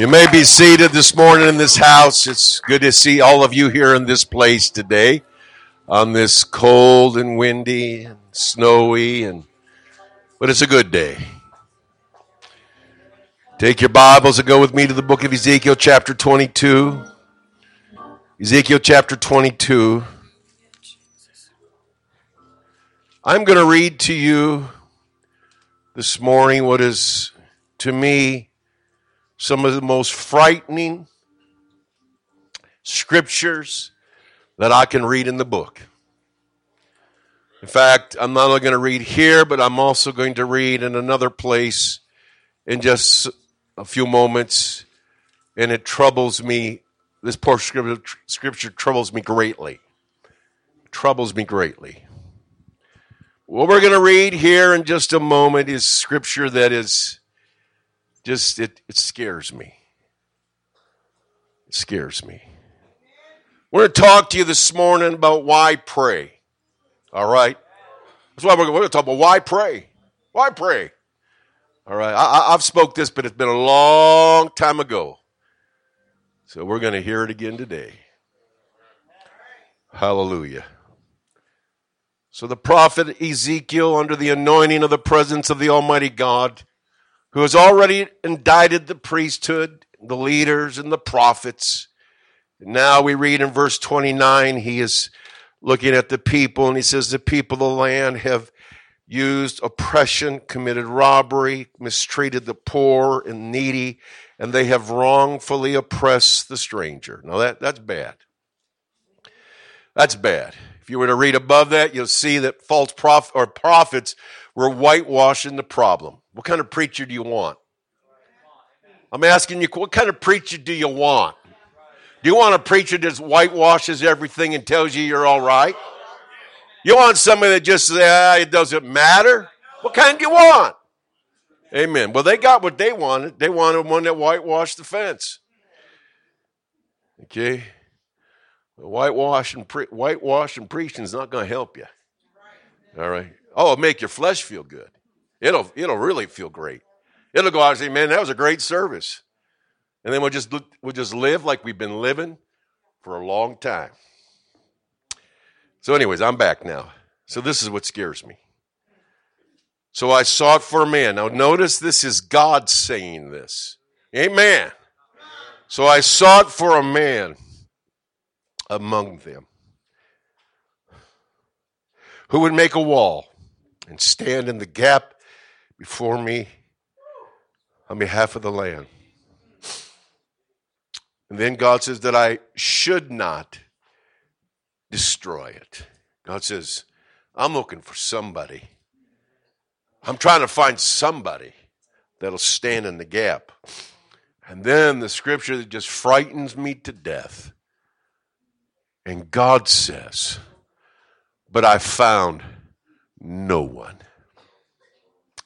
You may be seated this morning in this house. It's good to see all of you here in this place today on this cold and windy and snowy and but it's a good day. Take your Bibles and go with me to the book of Ezekiel chapter 22. Ezekiel chapter 22. I'm going to read to you this morning what is to me some of the most frightening scriptures that I can read in the book. In fact, I'm not only going to read here, but I'm also going to read in another place in just a few moments, and it troubles me. This of scripture troubles me greatly. Troubles me greatly. What we're going to read here in just a moment is scripture that is just it, it scares me. It scares me. We're going to talk to you this morning about why pray. All right? That's why we're going to talk about why pray. Why pray? All right. I, I've spoke this, but it's been a long time ago. So we're going to hear it again today. Hallelujah. So the prophet Ezekiel, under the anointing of the presence of the Almighty God, who has already indicted the priesthood, the leaders, and the prophets. Now we read in verse 29, he is looking at the people and he says, The people of the land have used oppression, committed robbery, mistreated the poor and needy, and they have wrongfully oppressed the stranger. Now that, that's bad. That's bad. If you were to read above that, you'll see that false prof- or prophets were whitewashing the problem. What kind of preacher do you want? I'm asking you, what kind of preacher do you want? Do you want a preacher that whitewashes everything and tells you you're all right? You want somebody that just says, ah, it doesn't matter? What kind do you want? Amen. Well, they got what they wanted. They wanted one that whitewashed the fence. Okay? Whitewash and, pre- whitewash and preaching is not going to help you. All right? Oh, it'll make your flesh feel good. It'll it'll really feel great. It'll go out and say, "Man, that was a great service," and then we'll just we'll just live like we've been living for a long time. So, anyways, I'm back now. So this is what scares me. So I sought for a man. Now notice this is God saying this. Amen. So I sought for a man among them who would make a wall and stand in the gap before me on behalf of the land. And then God says that I should not destroy it. God says, I'm looking for somebody. I'm trying to find somebody that'll stand in the gap. And then the scripture that just frightens me to death. And God says, But I found no one.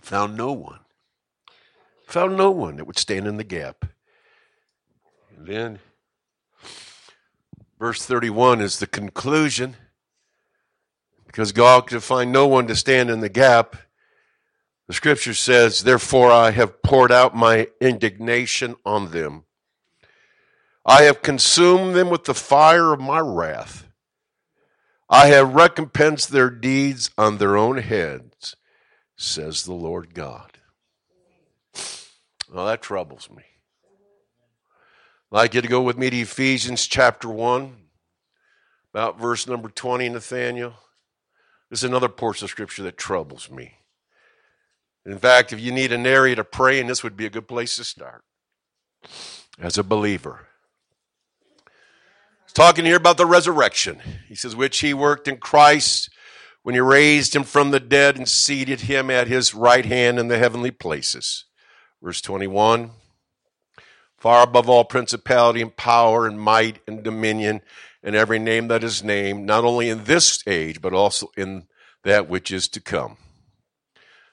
Found no one. Found no one that would stand in the gap. And then verse 31 is the conclusion. Because God could find no one to stand in the gap, the scripture says, Therefore I have poured out my indignation on them. I have consumed them with the fire of my wrath. I have recompensed their deeds on their own heads says the Lord God. Well, that troubles me. I'd like you to go with me to Ephesians chapter 1, about verse number 20, Nathaniel. This is another portion of scripture that troubles me. In fact, if you need an area to pray, and this would be a good place to start as a believer. He's talking here about the resurrection. He says, which he worked in Christ when he raised him from the dead and seated him at his right hand in the heavenly places. Verse 21 Far above all principality and power and might and dominion and every name that is named, not only in this age, but also in that which is to come.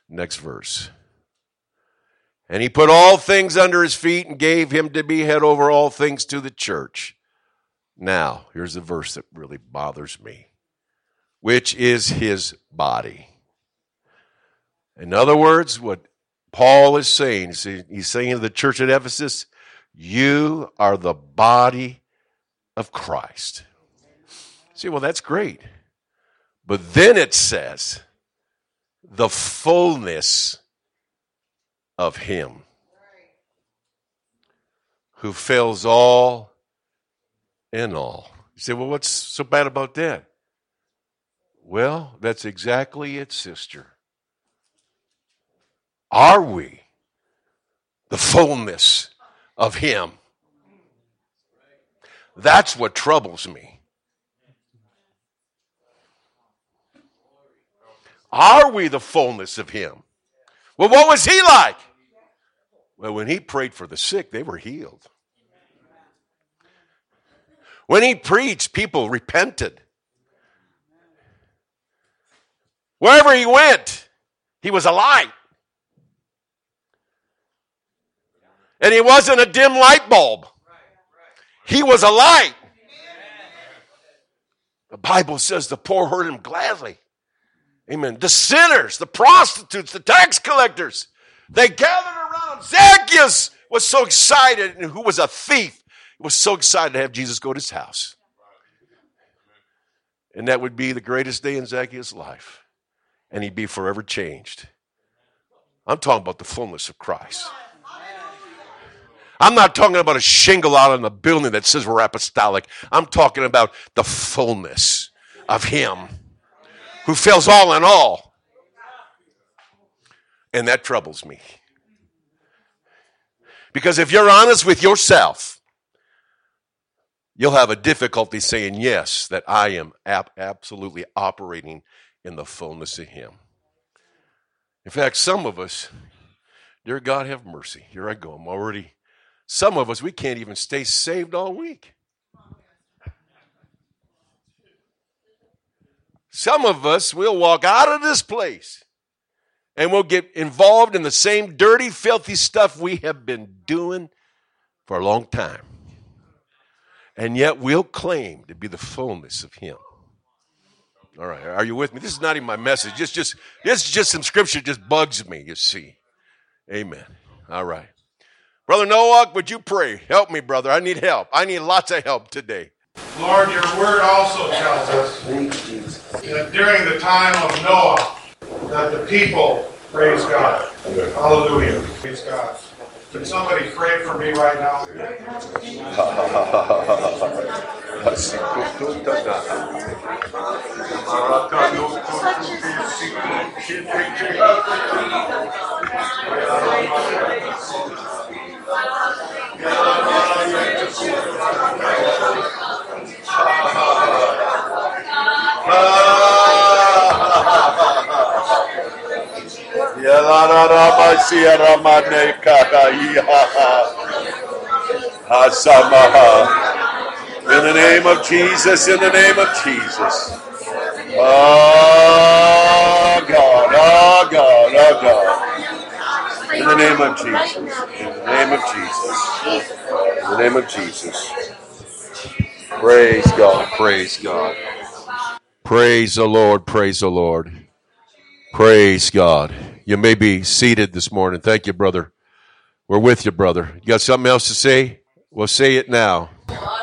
Next verse. And he put all things under his feet and gave him to be head over all things to the church. Now, here's the verse that really bothers me which is his body. In other words, what Paul is saying, he's saying to the church at Ephesus, You are the body of Christ. See, well, that's great. But then it says, the fullness of Him who fills all in all. You say, well, what's so bad about that? Well, that's exactly it, sister. Are we the fullness of Him? That's what troubles me. Are we the fullness of Him? Well, what was He like? Well, when He prayed for the sick, they were healed. When He preached, people repented. Wherever He went, He was a light. And He wasn't a dim light bulb, He was a light. The Bible says the poor heard Him gladly. Amen. The sinners, the prostitutes, the tax collectors, they gathered around. Zacchaeus was so excited, and who was a thief, was so excited to have Jesus go to his house. And that would be the greatest day in Zacchaeus' life. And he'd be forever changed. I'm talking about the fullness of Christ. I'm not talking about a shingle out on the building that says we're apostolic. I'm talking about the fullness of Him who fills all in all. And that troubles me. Because if you're honest with yourself, you'll have a difficulty saying, Yes, that I am ap- absolutely operating in the fullness of Him. In fact, some of us, dear God, have mercy. Here I go. I'm already, some of us, we can't even stay saved all week. Some of us will walk out of this place and we'll get involved in the same dirty, filthy stuff we have been doing for a long time. And yet we'll claim to be the fullness of Him. All right, are you with me? This is not even my message. Just, just, this is just some scripture just bugs me, you see. Amen. All right. Brother Noah, would you pray? Help me, brother. I need help. I need lots of help today. Lord, your word also tells us that during the time of Noah, that the people praise God. Hallelujah. Praise God. Can somebody pray for me right now? In the name of Jesus, in the name of Jesus. Oh God, oh God, oh God. In the name of Jesus. In the name of Jesus. In the name of Jesus. Praise God, praise God. Praise the Lord, praise the Lord. Praise God. You may be seated this morning. Thank you, brother. We're with you, brother. You got something else to say? Well, say it now. God.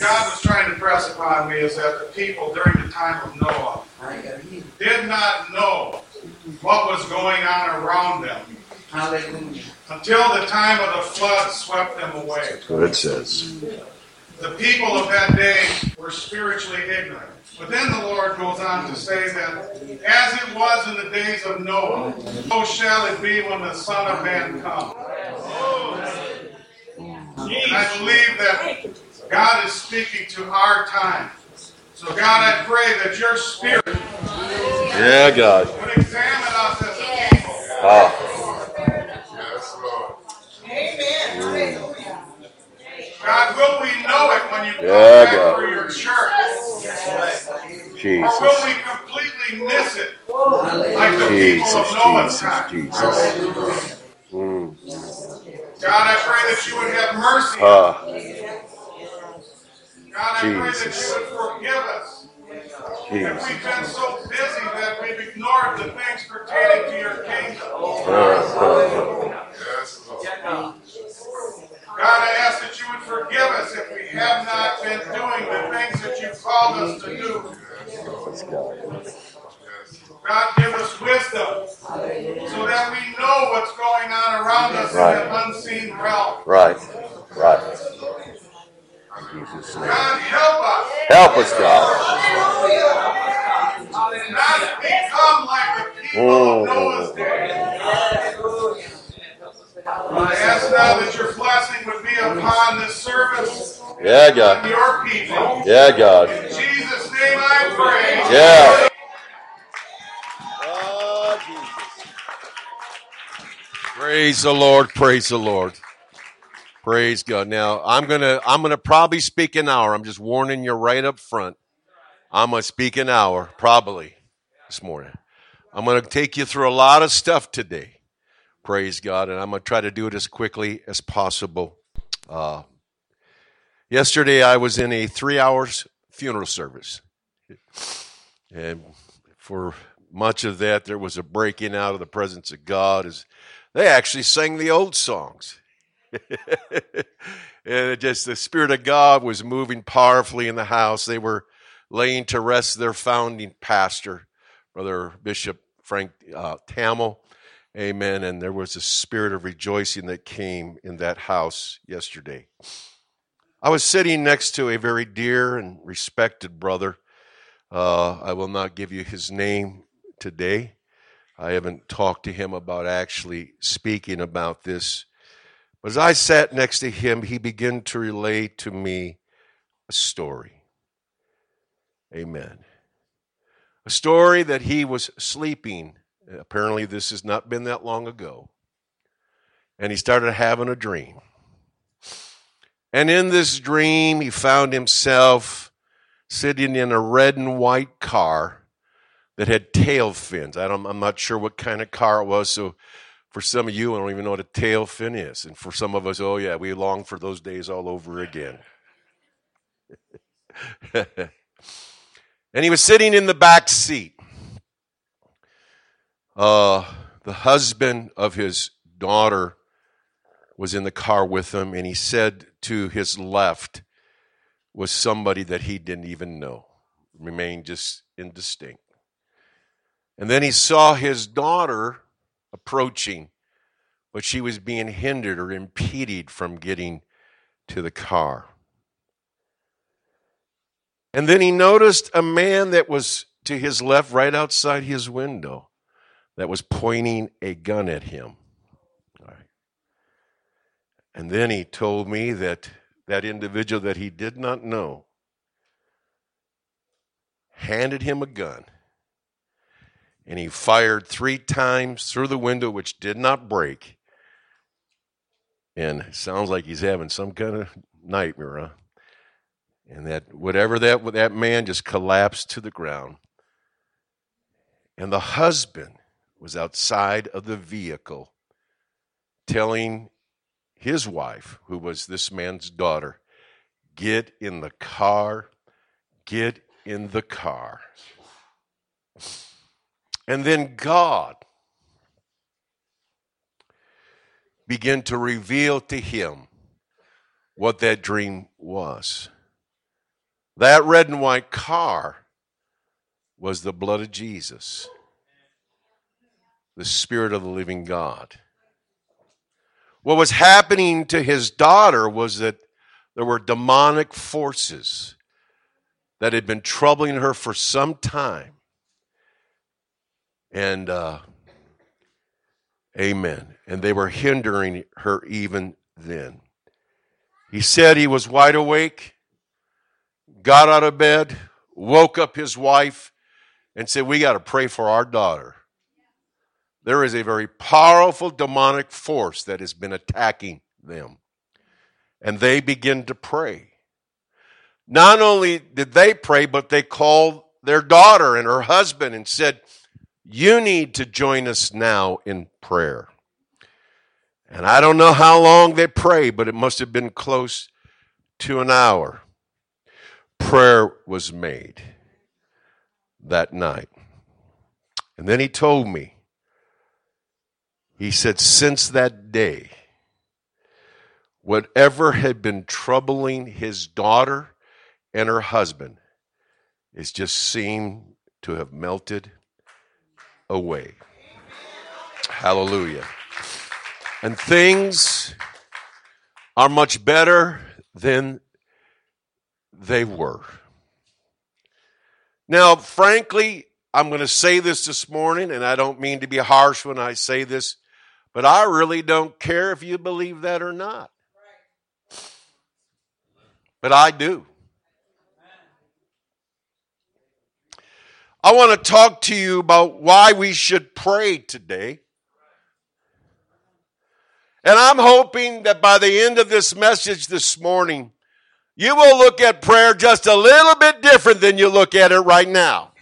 God was trying to press upon me is that the people during the time of Noah did not know what was going on around them Hallelujah. until the time of the flood swept them away. That's what it says. The people of that day were spiritually ignorant. But then the Lord goes on to say that as it was in the days of Noah, so shall it be when the Son of Man comes. And I believe that God is speaking to our time. So God, I pray that your spirit Yeah, God. would examine us as a people. Ah, God, will we know it when you come Yeah, back God. for your church? Or Jesus. will we completely miss it like the people Jesus, of Noah's Jesus, time? Jesus. Mm. God, I pray that you would have mercy. Ah, God, I pray that you would forgive us. That Jesus. we've been so busy that we've ignored the things pertaining to your kingdom. Ah, ah, God, God, I ask that you would forgive us if we have not been doing the things that you've called us to do. God, give us wisdom so that we know what's going on around us Right. in the unseen realm. Right. Right. In Jesus' name. God, help us Help us, God. not become like the people of Noah's day. Mm. I ask now that your blessing would be upon this service Yeah, and God. your people. Yeah, God. In Jesus' name I pray. Yeah. Oh, Jesus. Praise the Lord. Praise the Lord. Praise God. Now I'm gonna I'm gonna probably speak an hour. I'm just warning you right up front. I'm gonna speak an hour, probably this morning. I'm gonna take you through a lot of stuff today. Praise God, and I'm gonna try to do it as quickly as possible. Uh, yesterday I was in a three hours funeral service, and for much of that there was a breaking out of the presence of God as they actually sang the old songs. and just the spirit of God was moving powerfully in the house. They were laying to rest their founding pastor, Brother Bishop Frank uh, Tamil. Amen. And there was a spirit of rejoicing that came in that house yesterday. I was sitting next to a very dear and respected brother. Uh, I will not give you his name today. I haven't talked to him about actually speaking about this. But as I sat next to him, he began to relate to me a story. Amen. A story that he was sleeping. Apparently, this has not been that long ago. And he started having a dream. And in this dream, he found himself sitting in a red and white car that had tail fins. I I'm not sure what kind of car it was. So for some of you, I don't even know what a tail fin is. And for some of us, oh yeah, we long for those days all over again. and he was sitting in the back seat. Uh, the husband of his daughter was in the car with him, and he said to his left was somebody that he didn't even know, remained just indistinct. And then he saw his daughter approaching, but she was being hindered or impeded from getting to the car. And then he noticed a man that was to his left, right outside his window, that was pointing a gun at him. And then he told me that that individual that he did not know handed him a gun and he fired three times through the window, which did not break. And sounds like he's having some kind of nightmare, huh? And that whatever that that man just collapsed to the ground. And the husband was outside of the vehicle telling his wife, who was this man's daughter, get in the car, get in the car. And then God began to reveal to him what that dream was. That red and white car was the blood of Jesus, the Spirit of the living God. What was happening to his daughter was that there were demonic forces that had been troubling her for some time. And, uh, amen. And they were hindering her even then. He said he was wide awake, got out of bed, woke up his wife, and said, We got to pray for our daughter. There is a very powerful demonic force that has been attacking them. And they begin to pray. Not only did they pray, but they called their daughter and her husband and said, You need to join us now in prayer. And I don't know how long they prayed, but it must have been close to an hour. Prayer was made that night. And then he told me, he said, since that day, whatever had been troubling his daughter and her husband is just seemed to have melted away. Hallelujah. And things are much better than they were. Now, frankly, I'm going to say this this morning, and I don't mean to be harsh when I say this, but I really don't care if you believe that or not. But I do. I want to talk to you about why we should pray today. And I'm hoping that by the end of this message this morning, you will look at prayer just a little bit different than you look at it right now.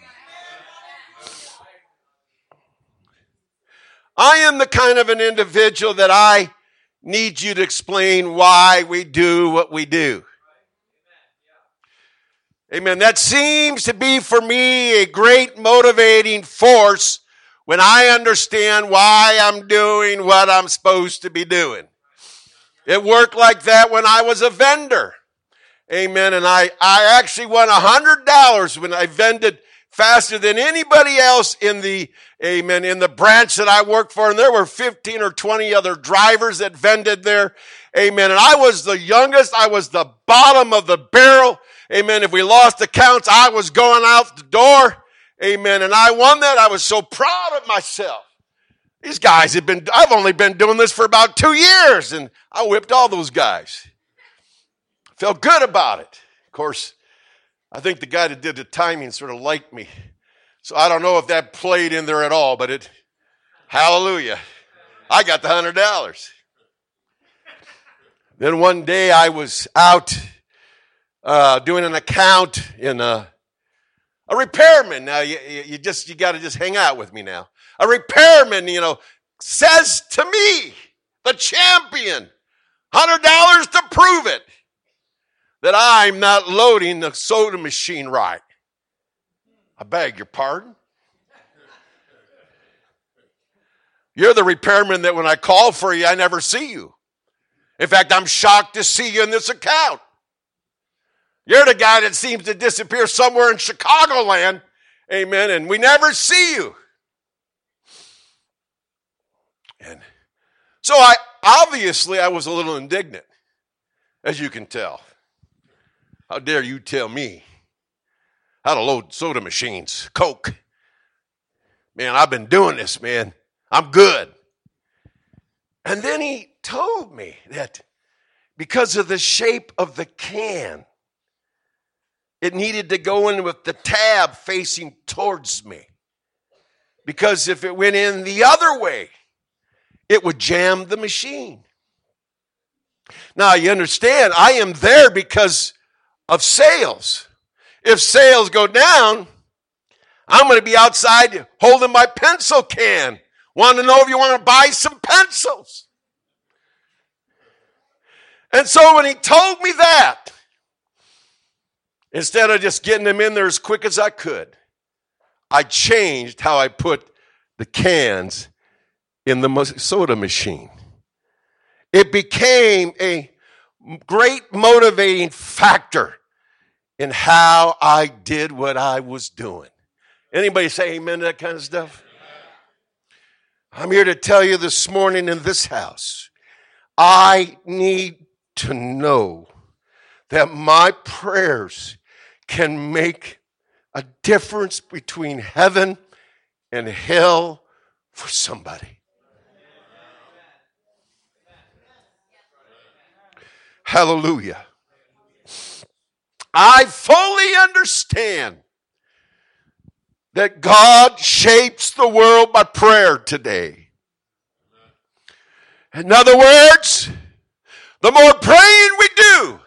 I am the kind of an individual that I need you to explain why we do what we do. Amen. That seems to be for me a great motivating force when I understand why I'm doing what I'm supposed to be doing. It worked like that when I was a vendor. Amen. And I, I actually won a hundred dollars when I vended faster than anybody else in the, amen, in the branch that I worked for. And there were 15 or 20 other drivers that vended there. Amen. And I was the youngest. I was the bottom of the barrel. Amen. If we lost the counts, I was going out the door. Amen. And I won that. I was so proud of myself. These guys have been, I've only been doing this for about two years and I whipped all those guys. Felt good about it. Of course, I think the guy that did the timing sort of liked me. So I don't know if that played in there at all, but it, hallelujah. I got the hundred dollars. Then one day I was out uh, doing an account in a, a repairman. Now you, you just you got to just hang out with me now. A repairman, you know, says to me, the champion, hundred dollars to prove it that I'm not loading the soda machine right. I beg your pardon. You're the repairman that when I call for you, I never see you. In fact, I'm shocked to see you in this account. You're the guy that seems to disappear somewhere in Chicagoland. Amen. And we never see you. And so I obviously I was a little indignant, as you can tell. How dare you tell me how to load soda machines, Coke? Man, I've been doing this, man. I'm good. And then he told me that because of the shape of the can, it needed to go in with the tab facing towards me. Because if it went in the other way, it would jam the machine. Now, you understand, I am there because of sales. If sales go down, I'm going to be outside holding my pencil can. Want to know if you want to buy some pencils. And so when he told me that, Instead of just getting them in there as quick as I could, I changed how I put the cans in the soda machine. It became a great motivating factor in how I did what I was doing. Anybody say amen to that kind of stuff? I'm here to tell you this morning in this house, I need to know that my prayers can make a difference between heaven and hell for somebody. Hallelujah. I fully understand that God shapes the world by prayer today. In other words, the more praying we do,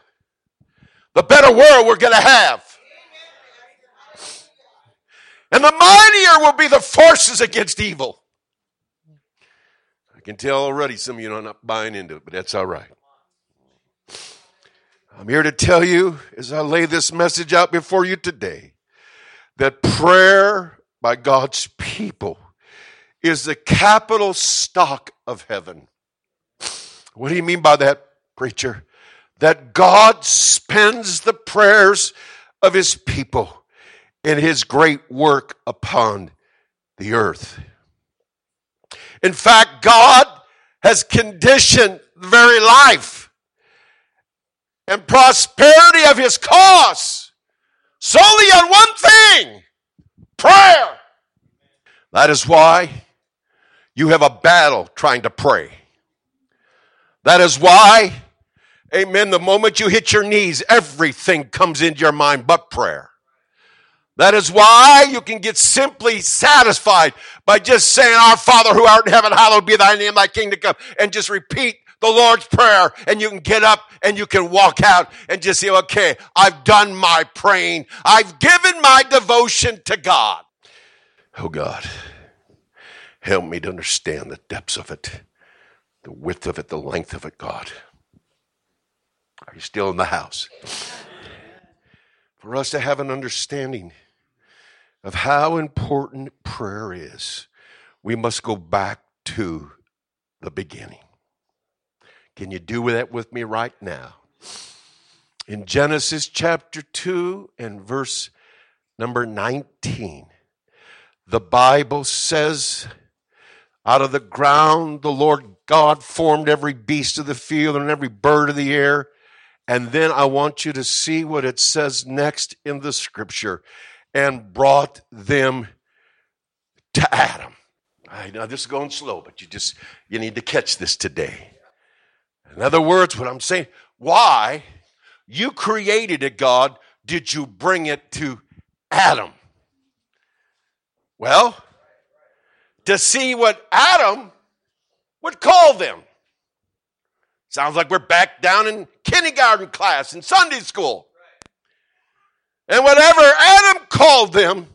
the better world we're going to have. And the mightier will be the forces against evil. I can tell already some of you are not buying into it, but that's all right. I'm here to tell you, as I lay this message out before you today, that prayer by God's people is the capital stock of heaven. What do you mean by that, preacher, that God spends the prayers of his people in his great work upon the earth. In fact, God has conditioned the very life and prosperity of his cause solely on one thing prayer. That is why you have a battle trying to pray. That is why, amen, the moment you hit your knees, everything comes into your mind but prayer. That is why you can get simply satisfied by just saying, Our Father who art in heaven, hallowed be thy name, thy kingdom come, and just repeat the Lord's Prayer, and you can get up and you can walk out and just say, Okay, I've done my praying. I've given my devotion to God. Oh God, help me to understand the depths of it, the width of it, the length of it, God. Are you still in the house? For us to have an understanding of how important prayer is, we must go back to the beginning. Can you do that with me right now? In Genesis chapter 2 and verse number 19, the Bible says, Out of the ground the Lord God formed every beast of the field and every bird of the air. And then I want you to see what it says next in the scripture and brought them to Adam. I know this is going slow, but you just you need to catch this today. In other words, what I'm saying, why you created a God, did you bring it to Adam? Well, to see what Adam would call them. Sounds like we're back down in kindergarten class in Sunday school. And whatever Adam called them,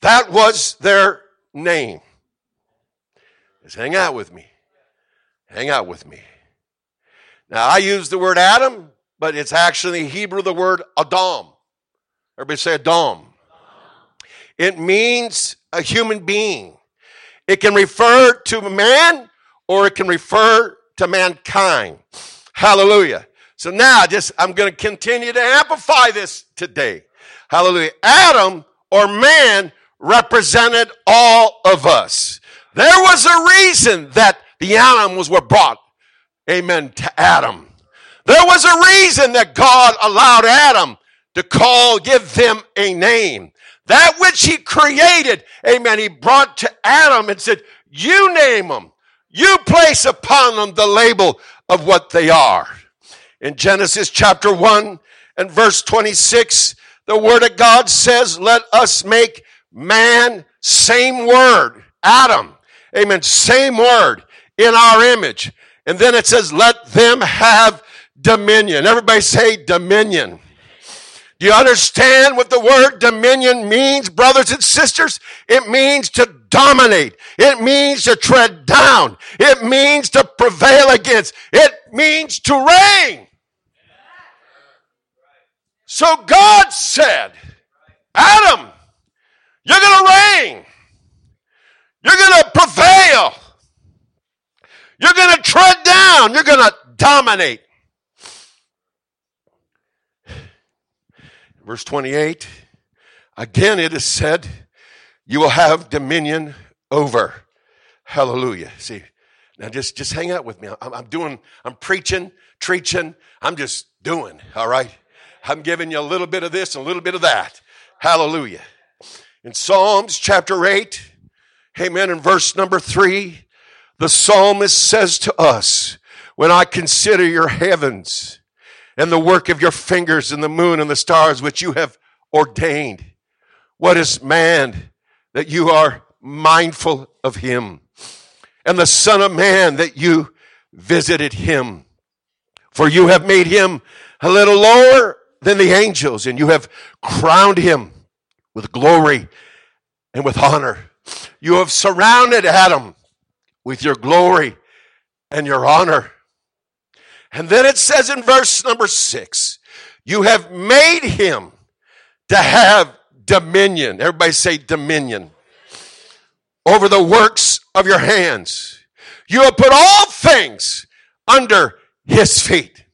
that was their name. Just hang out with me. Hang out with me. Now, I use the word Adam, but it's actually Hebrew the word Adam. Everybody say Adam. It means a human being. It can refer to man or it can refer to mankind. Hallelujah. So now just I'm going to continue to amplify this today. Hallelujah. Adam or man represented all of us. There was a reason that the animals were brought, amen, to Adam. There was a reason that God allowed Adam to call, give them a name. That which he created, amen, he brought to Adam and said, you name them. You place upon them the label of what they are. In Genesis chapter 1 and verse 26, the word of God says, let us make man, same word, Adam. Amen. Same word in our image. And then it says, let them have dominion. Everybody say dominion. Do you understand what the word dominion means, brothers and sisters? It means to dominate. It means to tread down. It means to prevail against. It means to reign. So God said, Adam, you're going to reign. You're going to prevail. You're going to tread down. You're going to dominate. Verse 28 again, it is said, You will have dominion over. Hallelujah. See, now just, just hang out with me. I'm, I'm doing, I'm preaching, preaching. I'm just doing, all right? I'm giving you a little bit of this and a little bit of that. Hallelujah. In Psalms chapter 8, amen, in verse number 3, the psalmist says to us, When I consider your heavens, and the work of your fingers and the moon and the stars which you have ordained. What is man that you are mindful of him? And the son of man that you visited him. For you have made him a little lower than the angels and you have crowned him with glory and with honor. You have surrounded Adam with your glory and your honor. And then it says in verse number six, you have made him to have dominion. Everybody say dominion over the works of your hands. You have put all things under his feet.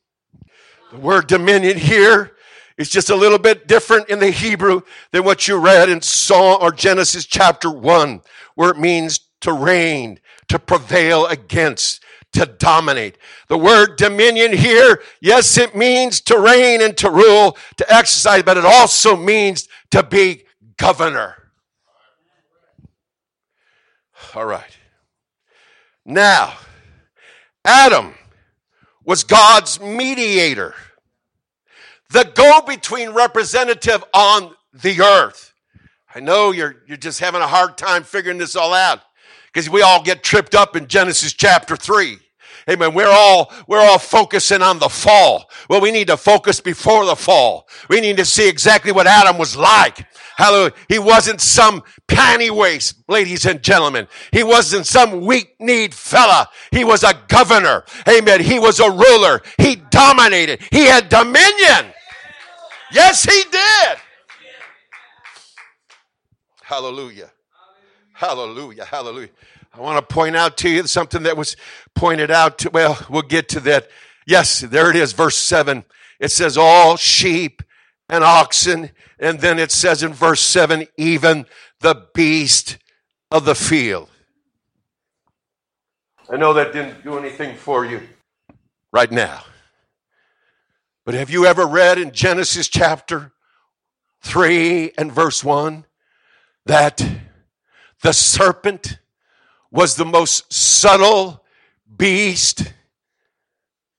The word dominion here is just a little bit different in the Hebrew than what you read in Psalm or Genesis chapter 1, where it means to reign, to prevail against, to dominate. The word dominion here, yes, it means to reign and to rule, to exercise, but it also means to be governor. All right. Now, Adam was God's mediator, the go between representative on the earth. I know you're, you're just having a hard time figuring this all out because we all get tripped up in Genesis chapter 3. Amen. We're all, we're all focusing on the fall. Well, we need to focus before the fall. We need to see exactly what Adam was like. Hallelujah. He wasn't some panty waist, ladies and gentlemen. He wasn't some weak-kneed fella. He was a governor. Amen. He was a ruler. He dominated. He had dominion. Yes, he did. Hallelujah. Hallelujah. Hallelujah. I want to point out to you something that was pointed out to, well, we'll get to that. Yes, there it is, verse 7. It says, All sheep and oxen. And then it says in verse 7, even the beast of the field. I know that didn't do anything for you right now. But have you ever read in Genesis chapter 3 and verse 1 that the serpent was the most subtle beast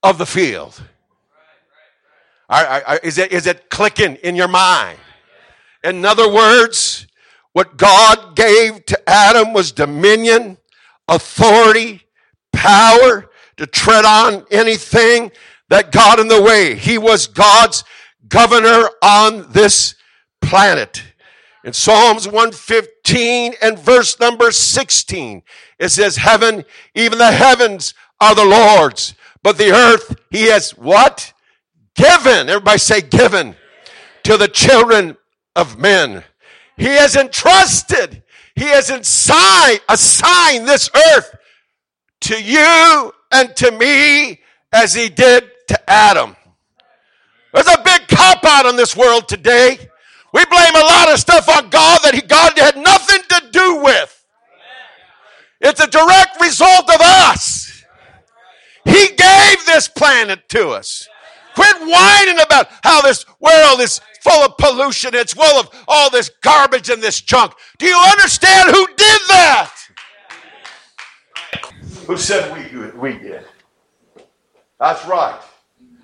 of the field. is, it, is it clicking in your mind? In other words, what God gave to Adam was dominion, authority, power to tread on anything that got in the way. He was God's governor on this planet. In Psalms 115 and verse number 16, it says, Heaven, even the heavens are the Lord's, but the earth he has what? Given. Everybody say given to the children of men. He has entrusted, he has assigned, assigned this earth to you and to me as he did to Adam. There's a big cop out in this world today. We blame a lot of stuff on God that he, God had nothing to do with. It's a direct result of us. He gave this planet to us. Quit whining about how this world is full of pollution. It's full of all this garbage and this junk. Do you understand who did that? Who said we, we did? That's right.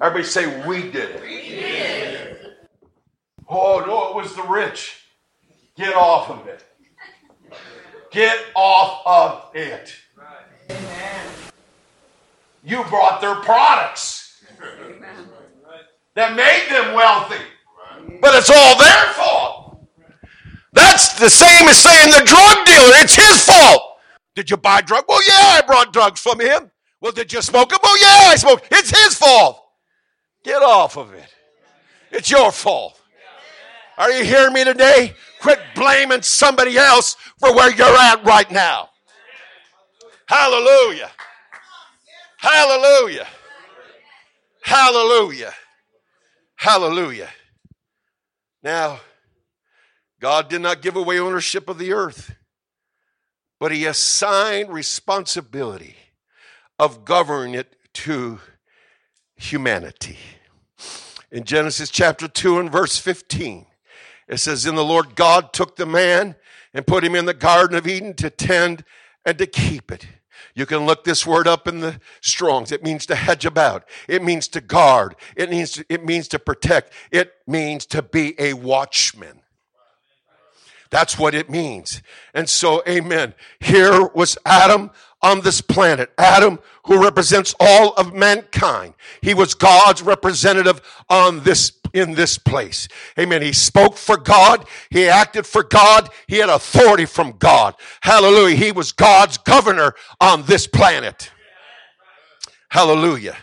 Everybody say we did it. We did. Oh, no, it was the rich. Get off of it. Get off of it. You brought their products that made them wealthy. But it's all their fault. That's the same as saying the drug dealer, it's his fault. Did you buy drugs? Well, yeah, I brought drugs from him. Well, did you smoke them? Well, yeah, I smoked. It's his fault. Get off of it. It's your fault. Are you hearing me today? Quit blaming somebody else for where you're at right now. Hallelujah. Hallelujah. Hallelujah. Hallelujah. Now, God did not give away ownership of the earth, but He assigned responsibility of governing it to humanity. In Genesis chapter 2 and verse 15, it says, "In the Lord God took the man and put him in the Garden of Eden to tend and to keep it. You can look this word up in the Strongs. It means to hedge about. It means to guard. It means to, it means to protect. It means to be a watchman. That's what it means. And so, amen. Here was Adam on this planet. Adam, who represents all of mankind. He was God's representative on this in this place. Amen. He spoke for God. He acted for God. He had authority from God. Hallelujah. He was God's governor on this planet. Hallelujah.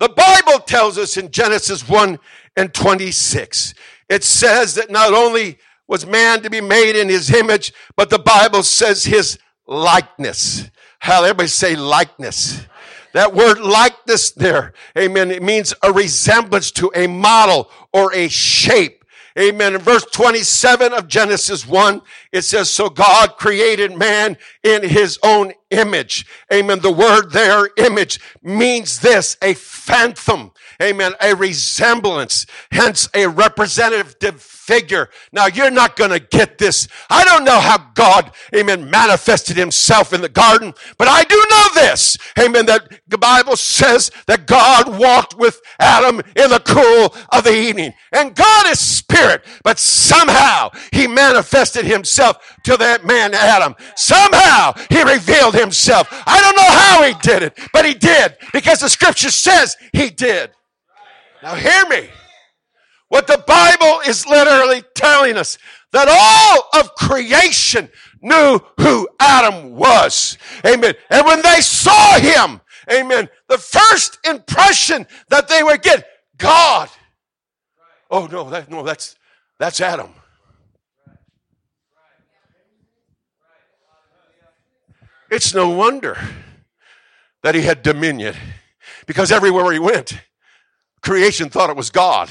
The Bible tells us in Genesis 1 and 26, it says that not only was man to be made in his image, but the Bible says his likeness. Hell, everybody say likeness. That word likeness there, amen, it means a resemblance to a model or a shape. Amen. In verse 27 of Genesis 1, it says, So God created man in his own image. Amen. The word there, image, means this, a phantom. Amen. A resemblance, hence a representative figure. Now you're not going to get this. I don't know how God, amen, manifested himself in the garden, but I do this. Amen. That the Bible says that God walked with Adam in the cool of the evening. And God is spirit, but somehow he manifested himself to that man Adam. Somehow he revealed himself. I don't know how he did it, but he did because the scripture says he did. Now hear me. What the Bible is literally telling us that all of creation knew who Adam was. Amen. And when they saw him, amen, the first impression that they would get, God. Oh no, that no, that's that's Adam. It's no wonder that he had dominion because everywhere he went, creation thought it was God.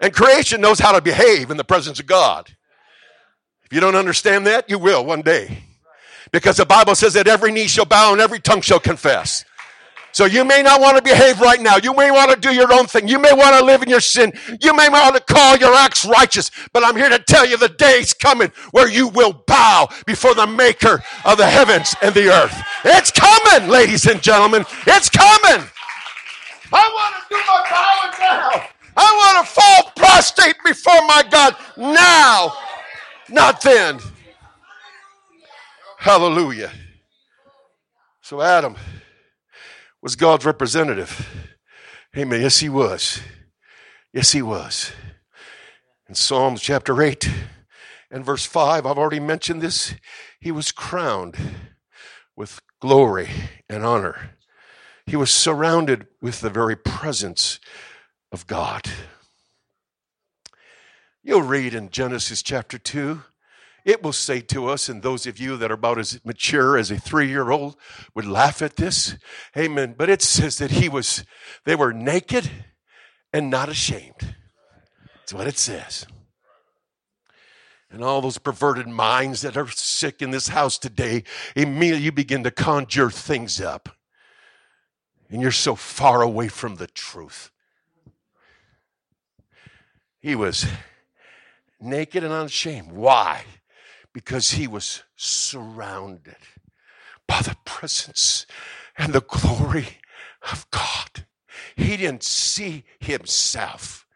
And creation knows how to behave in the presence of God. If you don't understand that, you will one day. Because the Bible says that every knee shall bow and every tongue shall confess. So you may not want to behave right now. You may want to do your own thing. You may want to live in your sin. You may want to call your acts righteous. But I'm here to tell you the day's coming where you will bow before the maker of the heavens and the earth. It's coming, ladies and gentlemen. It's coming. I want to do my bowing now. I want to fall prostrate before my God now, not then. Hallelujah. So Adam was God's representative. Amen. Yes, he was. Yes, he was. In Psalms chapter 8 and verse 5, I've already mentioned this. He was crowned with glory and honor. He was surrounded with the very presence of God. You'll read in Genesis chapter 2. It will say to us, and those of you that are about as mature as a three year old would laugh at this. Amen. But it says that he was, they were naked and not ashamed. That's what it says. And all those perverted minds that are sick in this house today, immediately you begin to conjure things up. And you're so far away from the truth. He was naked and unashamed. Why? Because he was surrounded by the presence and the glory of God. He didn't see himself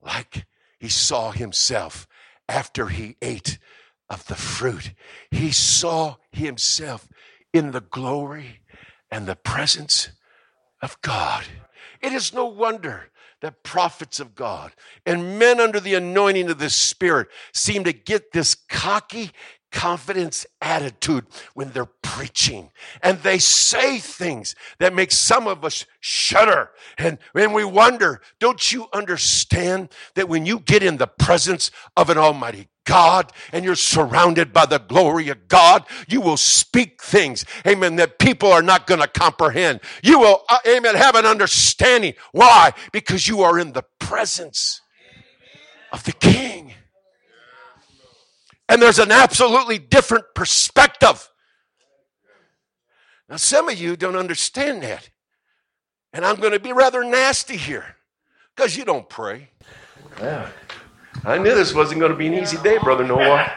like he saw himself after he ate of the fruit. He saw himself in the glory and the presence of God. It is no wonder that prophets of God and men under the anointing of the Spirit seem to get this cocky confidence attitude when they're preaching. And they say things that make some of us shudder. And, and we wonder, don't you understand that when you get in the presence of an almighty God and you're surrounded by the glory of God, you will speak things, amen, that people are not going to comprehend. You will, uh, amen, have an understanding. Why? Because you are in the presence of the King. And there's an absolutely different perspective. Now, some of you don't understand that. And I'm going to be rather nasty here because you don't pray. Yeah. I knew this wasn't going to be an easy day, Brother Noah.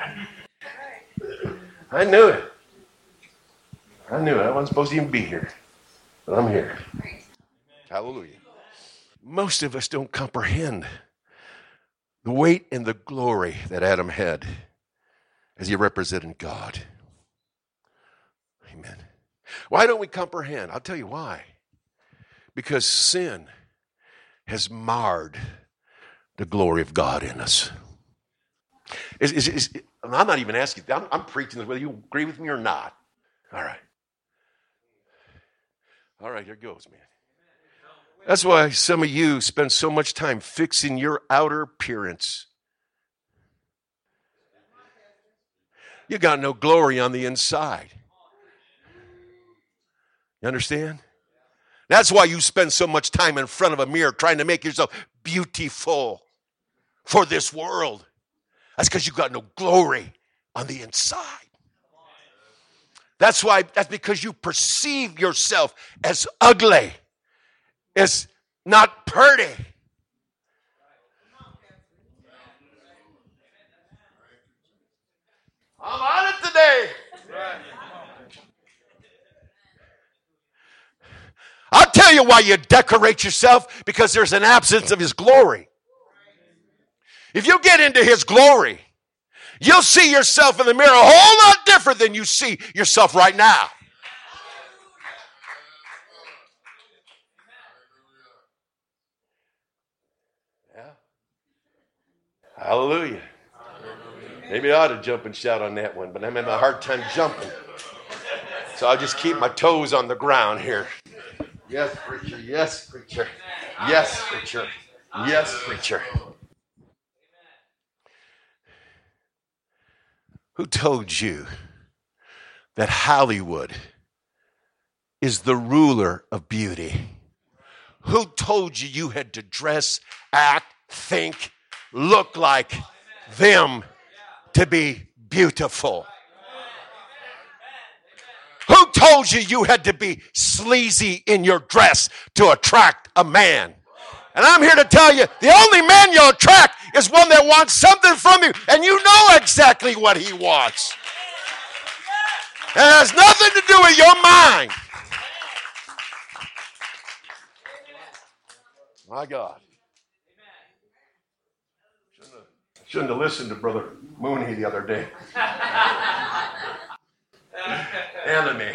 I knew it. I knew it. I wasn't supposed to even be here. But I'm here. Hallelujah. Most of us don't comprehend the weight and the glory that Adam had as he represented God. Amen. Why don't we comprehend? I'll tell you why. Because sin has marred the glory of God in us. Is, is, is, I'm not even asking, I'm, I'm preaching this whether you agree with me or not. All right. All right, here goes, man. That's why some of you spend so much time fixing your outer appearance. You got no glory on the inside. You understand? That's why you spend so much time in front of a mirror trying to make yourself beautiful for this world. That's because you've got no glory on the inside. That's why, that's because you perceive yourself as ugly, as not pretty. I'm on it today. I'll tell you why you decorate yourself because there's an absence of His glory. If you get into His glory, you'll see yourself in the mirror a whole lot different than you see yourself right now. Yeah. Hallelujah. Maybe I ought to jump and shout on that one, but I'm having a hard time jumping. So I'll just keep my toes on the ground here. Yes, preacher. Yes, preacher. Yes, preacher. Yes, preacher. Who told you that Hollywood is the ruler of beauty? Who told you you had to dress, act, think, look like them to be beautiful? Who told you you had to be sleazy in your dress to attract a man? And I'm here to tell you the only man you'll attract is one that wants something from you, and you know exactly what he wants. It has nothing to do with your mind. My God. Shouldn't have, shouldn't have listened to Brother Mooney the other day. anime.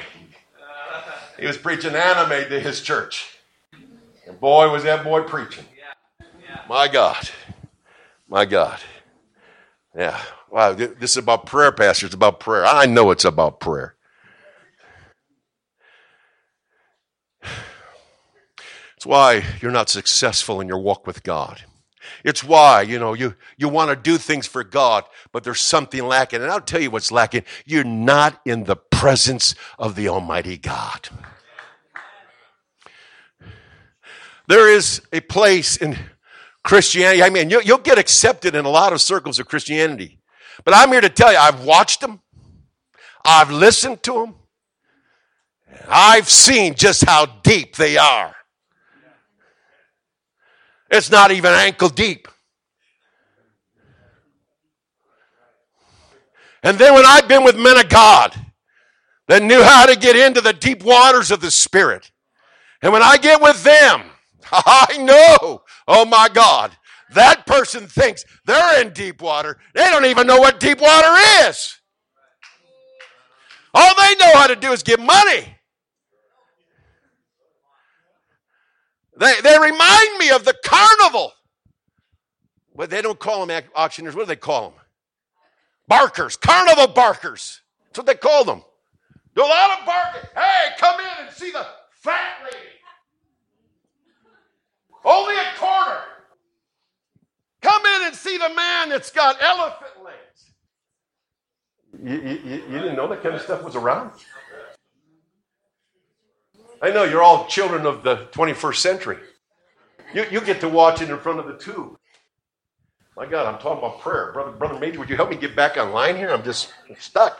He was preaching anime to his church. And boy, was that boy preaching. My God. My God. Yeah. Wow. This is about prayer, Pastor. It's about prayer. I know it's about prayer. It's why you're not successful in your walk with God. It's why, you know, you, you want to do things for God, but there's something lacking. And I'll tell you what's lacking. You're not in the presence of the Almighty God. There is a place in Christianity. I mean, you, will get accepted in a lot of circles of Christianity. But I'm here to tell you, I've watched them, I've listened to them, I've seen just how deep they are. It's not even ankle deep. And then when I've been with men of God that knew how to get into the deep waters of the Spirit, and when I get with them, I know, oh my God, that person thinks they're in deep water. They don't even know what deep water is. All they know how to do is give money. They, they remind me of the carnival. But they don't call them auctioneers. What do they call them? Barkers, carnival barkers. That's what they call them. Do a lot of barking. Hey, come in and see the fat lady. Only a. See the man that's got elephant legs. You, you, you didn't know that kind of stuff was around? I know you're all children of the 21st century. You, you get to watch it in front of the tube. My God, I'm talking about prayer. Brother, Brother Major, would you help me get back online here? I'm just stuck.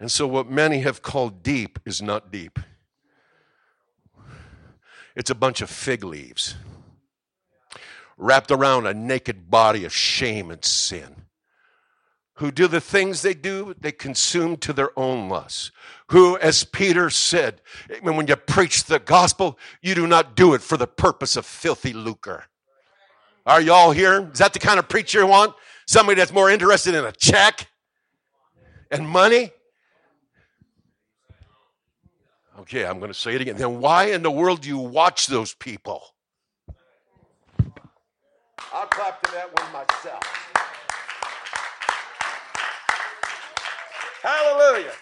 And so, what many have called deep is not deep, it's a bunch of fig leaves wrapped around a naked body of shame and sin who do the things they do, they consume to their own lusts. Who, as Peter said, when you preach the gospel, you do not do it for the purpose of filthy lucre. Are you all here? Is that the kind of preacher you want? Somebody that's more interested in a check and money? Okay, I'm going to say it again. Then why in the world do you watch those people? I'll clap to that one myself. Hallelujah.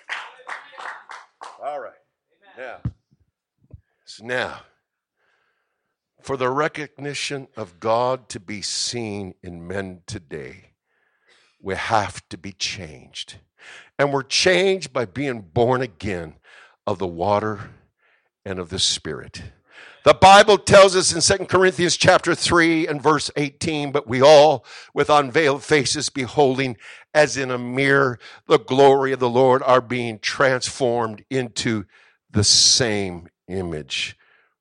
All right. Now, so now, for the recognition of God to be seen in men today, we have to be changed. and we're changed by being born again of the water and of the Spirit. The Bible tells us in 2 Corinthians chapter 3 and verse 18, but we all with unveiled faces beholding as in a mirror the glory of the Lord are being transformed into the same image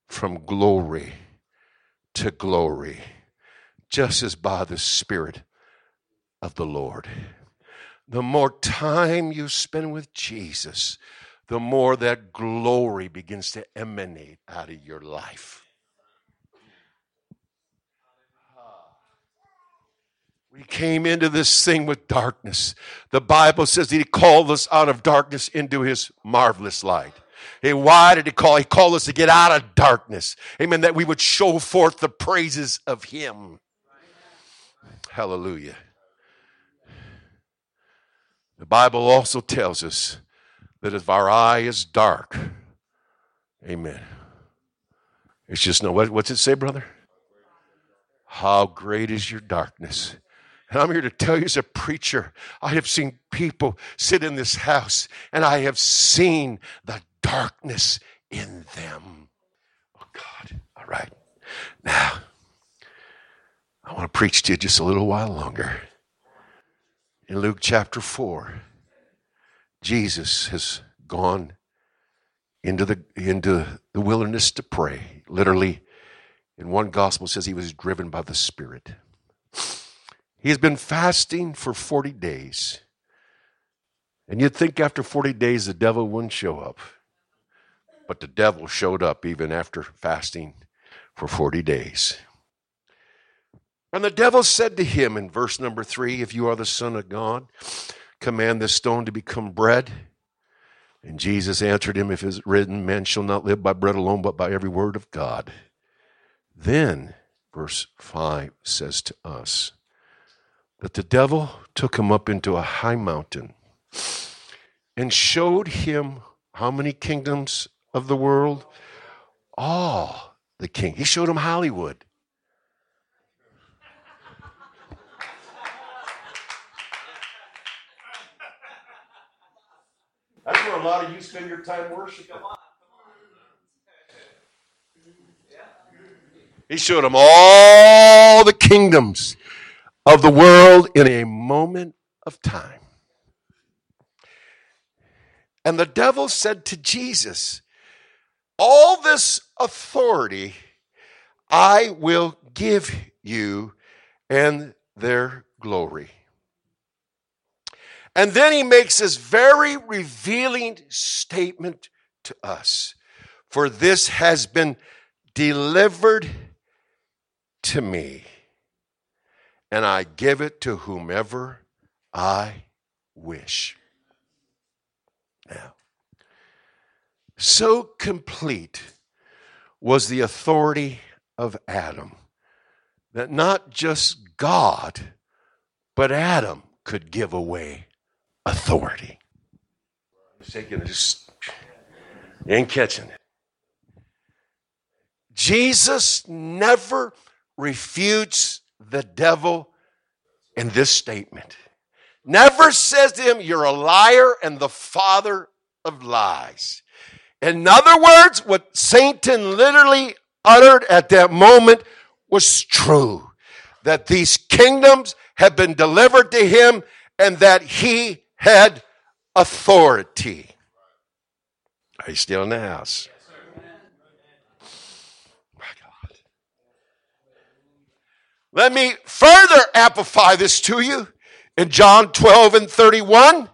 from glory to glory, just as by the Spirit of the Lord. The more time you spend with Jesus, the more that glory begins to emanate out of your life. We came into this thing with darkness. The Bible says that He called us out of darkness into His marvelous light. Hey, why did He call? He called us to get out of darkness. Amen. That we would show forth the praises of Him. Hallelujah. The Bible also tells us that if our eye is dark, amen. It's just no, what, what's it say, brother? How great is your darkness. And I'm here to tell you as a preacher, I have seen people sit in this house and I have seen the darkness in them. Oh, God. All right. Now, I want to preach to you just a little while longer. In Luke chapter 4, Jesus has gone into the into the wilderness to pray. Literally, in one gospel says he was driven by the Spirit. He has been fasting for 40 days. And you'd think after 40 days the devil wouldn't show up. But the devil showed up even after fasting for 40 days. And the devil said to him in verse number three, If you are the Son of God, command this stone to become bread. And Jesus answered him, If it is written, man shall not live by bread alone, but by every word of God. Then, verse 5 says to us that the devil took him up into a high mountain and showed him how many kingdoms of the world? All the king. He showed him Hollywood. That's where a lot of you spend your time worshiping. He showed them all the kingdoms of the world in a moment of time. And the devil said to Jesus, All this authority I will give you and their glory. And then he makes this very revealing statement to us For this has been delivered to me, and I give it to whomever I wish. Now, so complete was the authority of Adam that not just God, but Adam could give away authority. Shaking just ain't catching it. Jesus never refutes the devil in this statement. Never says to him, You're a liar and the father of lies. In other words, what Satan literally uttered at that moment was true that these kingdoms had been delivered to him and that he had authority. Are you still in the house? My God. Let me further amplify this to you. In John 12 and 31,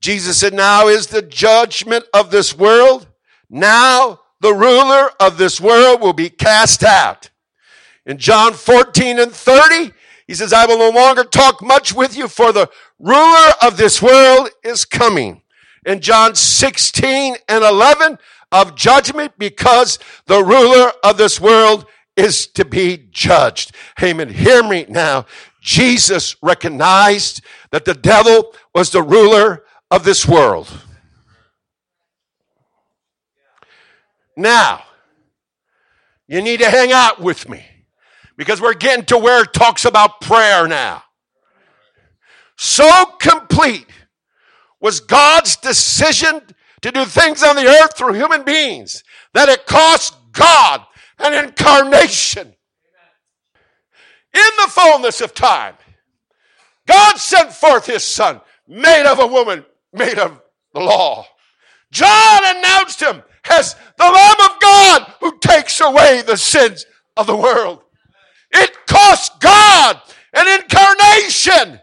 Jesus said, Now is the judgment of this world. Now the ruler of this world will be cast out. In John 14 and 30, he says, I will no longer talk much with you for the ruler of this world is coming. In John 16 and 11 of judgment because the ruler of this world is to be judged. Amen. Hear me now. Jesus recognized that the devil was the ruler of this world. Now, you need to hang out with me because we're getting to where it talks about prayer now. So complete was God's decision to do things on the earth through human beings, that it cost God an incarnation. In the fullness of time, God sent forth his son, made of a woman, made of the law. John announced him as the Lamb of God who takes away the sins of the world. It cost God an incarnation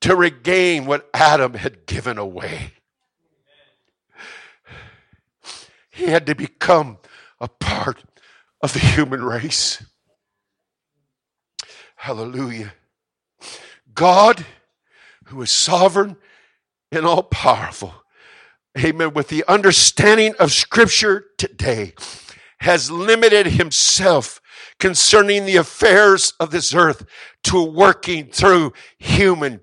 to regain what Adam had given away. He had to become a part of the human race. Hallelujah. God, who is sovereign and all powerful, amen, with the understanding of Scripture today, has limited himself concerning the affairs of this earth to working through human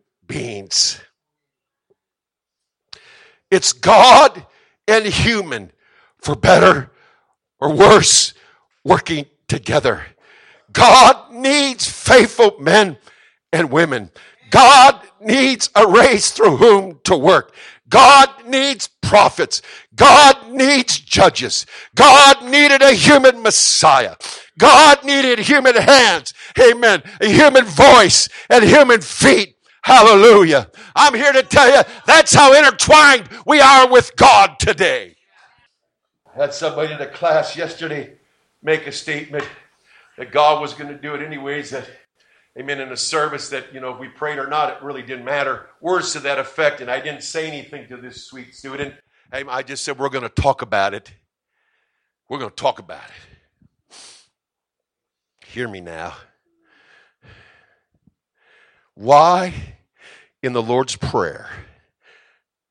It's God and human for better or worse working together. God needs faithful men and women. God needs a race through whom to work. God needs prophets. God needs judges. God needed a human Messiah. God needed human hands. Amen. A human voice and human feet. Hallelujah. I'm here to tell you that's how intertwined we are with God today. I had somebody in the class yesterday make a statement that God was going to do it anyways, that amen, in a service that, you know, if we prayed or not, it really didn't matter. Words to that effect. And I didn't say anything to this sweet student. I just said, we're going to talk about it. We're going to talk about it. Hear me now. Why in the Lord's Prayer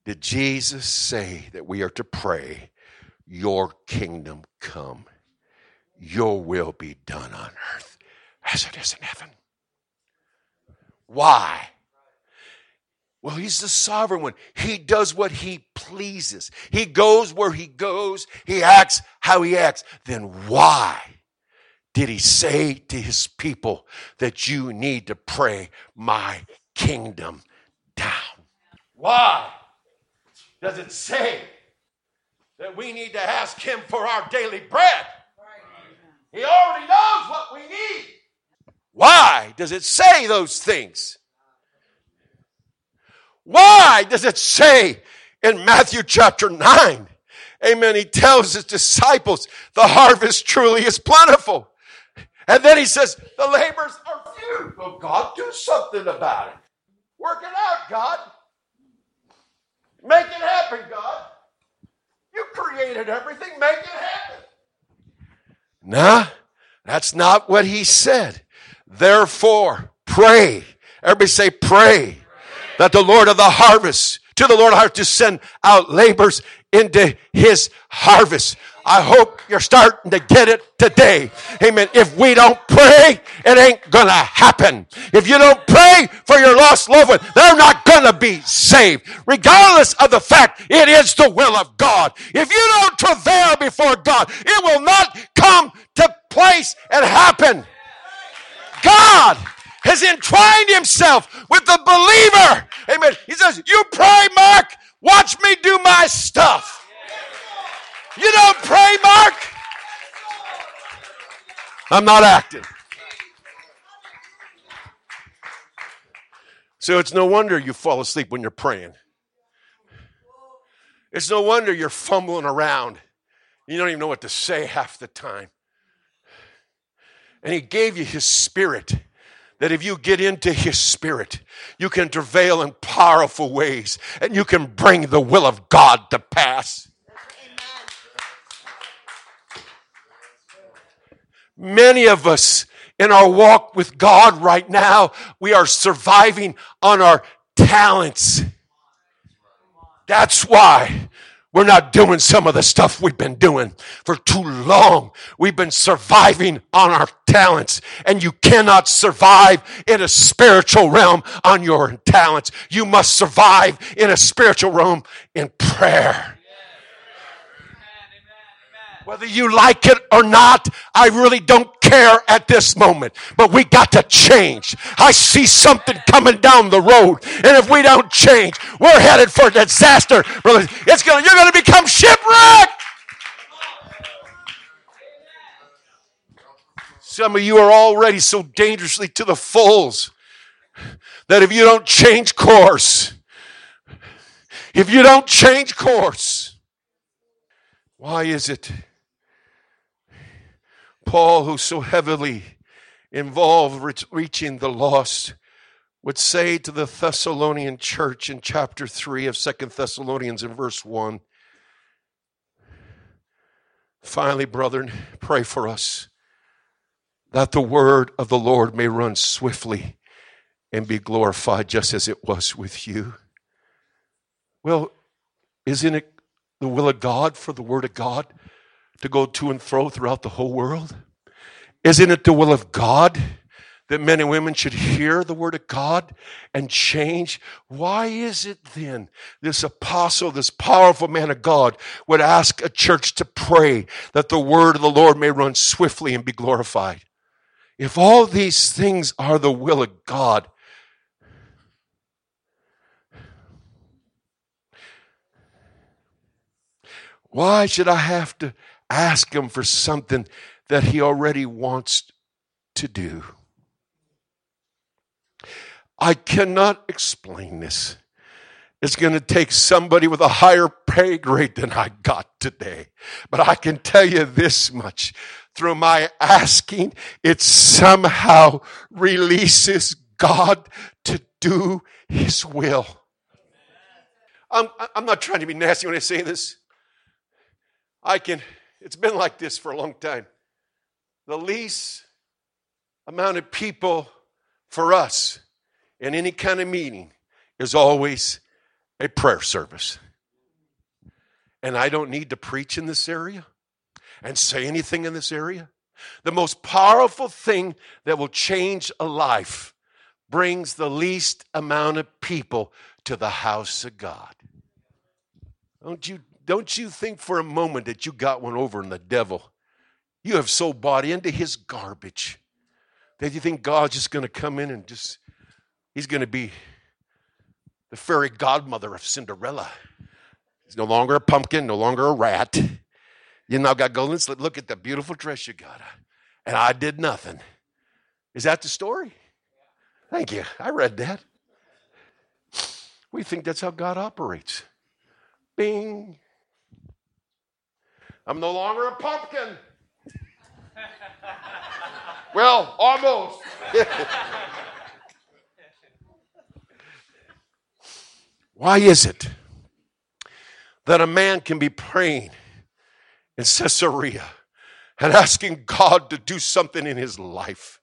did Jesus say that we are to pray, Your kingdom come, Your will be done on earth as it is in heaven? Why? Well, he's the sovereign one. He does what he pleases. He goes where he goes. He acts how he acts. Then why did he say to his people that you need to pray my kingdom down? Why does it say that we need to ask him for our daily bread? He already knows what we need. Why does it say those things? Why does it say in Matthew chapter 9? Amen. He tells his disciples, the harvest truly is plentiful. And then he says, the labors are few. Well, God, do something about it. Work it out, God. Make it happen, God. You created everything. Make it happen. Nah, that's not what he said. Therefore, pray. Everybody say pray that the Lord of the harvest, to the Lord of the harvest to send out laborers into his harvest. I hope you're starting to get it today. Amen. If we don't pray, it ain't gonna happen. If you don't pray for your lost loved one, they're not gonna be saved. Regardless of the fact it is the will of God. If you don't travail before God, it will not come to place and happen. God has entwined himself with the believer. Amen. He says, You pray, Mark, watch me do my stuff. You don't pray, Mark? I'm not acting. So it's no wonder you fall asleep when you're praying. It's no wonder you're fumbling around. You don't even know what to say half the time. And He gave you His Spirit that if you get into his spirit, you can travail in powerful ways and you can bring the will of God to pass. Many of us in our walk with God right now, we are surviving on our talents. That's why we're not doing some of the stuff we've been doing for too long. We've been surviving on our talents and you cannot survive in a spiritual realm on your talents. You must survive in a spiritual realm in prayer. Whether you like it or not, I really don't care at this moment, but we got to change. I see something coming down the road, and if we don't change, we're headed for disaster, brothers. It's gonna, you're gonna become shipwrecked. Some of you are already so dangerously to the fulls that if you don't change course, if you don't change course, why is it Paul, who's so heavily involved reaching the lost, would say to the Thessalonian church in chapter 3 of Second Thessalonians in verse 1 Finally, brethren, pray for us that the word of the Lord may run swiftly and be glorified just as it was with you. Well, isn't it the will of God for the word of God to go to and fro throughout the whole world? Isn't it the will of God that men and women should hear the word of God and change? Why is it then this apostle, this powerful man of God, would ask a church to pray that the word of the Lord may run swiftly and be glorified? If all these things are the will of God, why should I have to ask him for something that he already wants to do? I cannot explain this. It's going to take somebody with a higher pay grade than I got today. But I can tell you this much through my asking, it somehow releases God to do his will. I'm, I'm not trying to be nasty when I say this. I can, it's been like this for a long time. The least amount of people for us in any kind of meeting is always a prayer service. And I don't need to preach in this area and say anything in this area. The most powerful thing that will change a life brings the least amount of people to the house of God. Don't you, don't you think for a moment that you got one over on the devil? You have so bought into his garbage that you think God's just going to come in and just, he's going to be the fairy godmother of Cinderella. He's no longer a pumpkin, no longer a rat. You now got golden slit. Look at the beautiful dress you got. And I did nothing. Is that the story? Thank you. I read that. We think that's how God operates. Bing. I'm no longer a pumpkin. well, almost. Why is it that a man can be praying in Caesarea and asking God to do something in his life?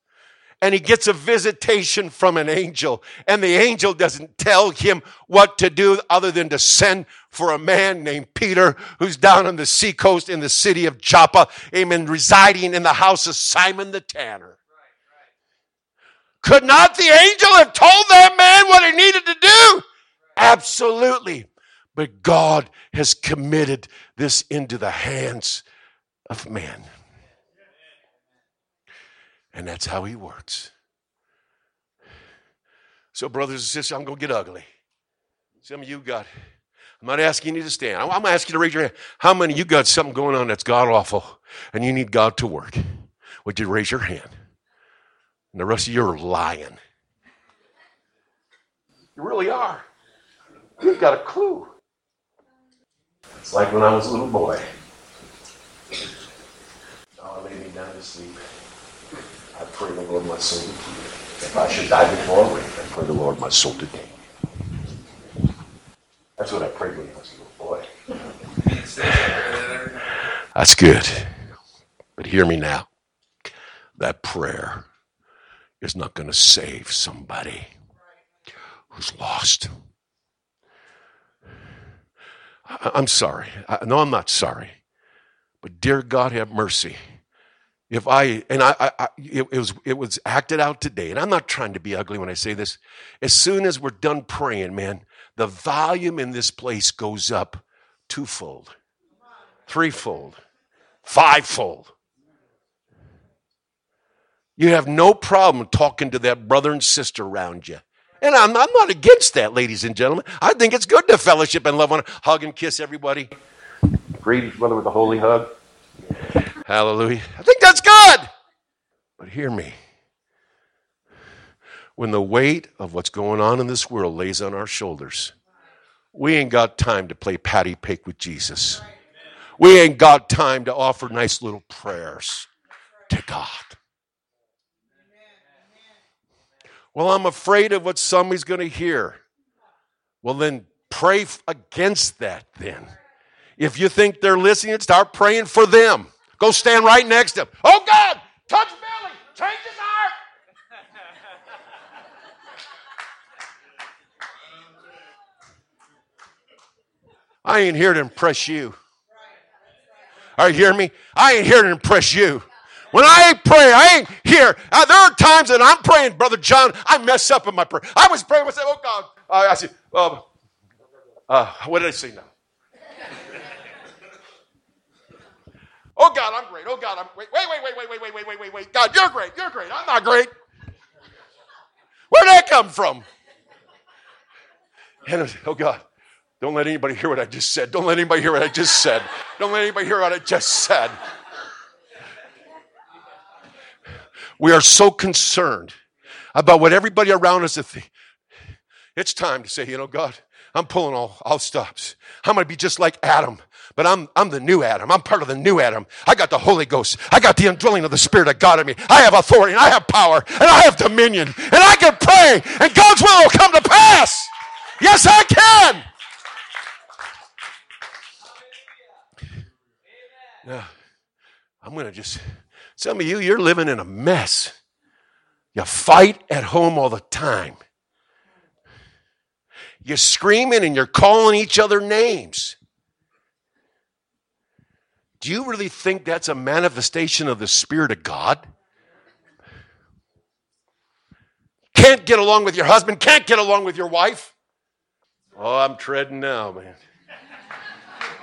And he gets a visitation from an angel and the angel doesn't tell him what to do other than to send for a man named Peter who's down on the seacoast in the city of Joppa, amen, residing in the house of Simon the tanner. Could not the angel have told that man what he needed to do? Absolutely. But God has committed this into the hands of man. And that's how he works. So, brothers and sisters, I'm going to get ugly. Some of you got, I'm not asking you to stand. I'm going to ask you to raise your hand. How many of you got something going on that's God awful and you need God to work? Would you raise your hand? And the rest of you are lying. You really are. You've got a clue. It's like when I was a little boy. Oh, I lay me down to sleep. I pray the Lord my soul to keep. If I should die before I wake, I pray the Lord my soul to take. That's what I prayed when I was a little boy. That's good. But hear me now. That prayer is not going to save somebody who's lost. I'm sorry. No, I'm not sorry. But dear God, have mercy. If I and I, I, I it, was it was acted out today, and I'm not trying to be ugly when I say this. As soon as we're done praying, man, the volume in this place goes up twofold, threefold, fivefold. You have no problem talking to that brother and sister around you. And I'm, I'm not against that, ladies and gentlemen. I think it's good to fellowship and love one, hug and kiss everybody. Greet each brother with a holy hug. Hallelujah. I think that's good. But hear me. When the weight of what's going on in this world lays on our shoulders, we ain't got time to play patty cake with Jesus. We ain't got time to offer nice little prayers to God. Well, I'm afraid of what somebody's going to hear. Well, then pray against that then. If you think they're listening, start praying for them. Go stand right next to him. Oh, God, touch Billy, change his heart. I ain't here to impress you. Are you hearing me? I ain't here to impress you. When I pray, I ain't here. Uh, there are times that I'm praying, Brother John, I mess up in my prayer. I was praying, I said, oh God. Uh, I said, um, uh, what did I say now? Oh God, I'm great. Oh God, I'm great. Wait, wait, wait, wait, wait, wait, wait, wait, wait, wait. God, you're great. You're great. I'm not great. Where'd that come from? And said, oh God, don't let anybody hear what I just said. Don't let anybody hear what I just said. Don't let anybody hear what I just said. We are so concerned about what everybody around us is thinking. It's time to say, you know, God, I'm pulling all, all stops. I'm going to be just like Adam, but I'm, I'm the new Adam. I'm part of the new Adam. I got the Holy Ghost. I got the indwelling of the Spirit of God in me. I have authority and I have power and I have dominion and I can pray and God's will will come to pass. Yes, I can. Now, I'm going to just some of you, you're living in a mess. You fight at home all the time. You're screaming and you're calling each other names. Do you really think that's a manifestation of the Spirit of God? Can't get along with your husband, can't get along with your wife. Oh, I'm treading now, man.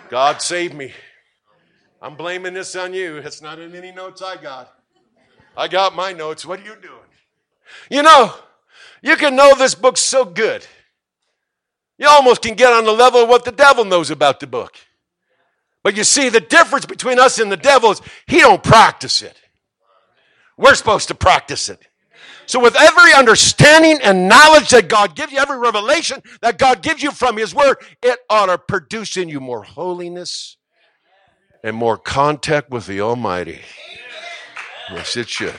God save me. I'm blaming this on you. It's not in any notes I got. I got my notes. What are you doing? You know, you can know this book so good. You almost can get on the level of what the devil knows about the book. But you see, the difference between us and the devil is he don't practice it. We're supposed to practice it. So, with every understanding and knowledge that God gives you, every revelation that God gives you from His Word, it ought to produce in you more holiness and more contact with the Almighty. Yes, it should.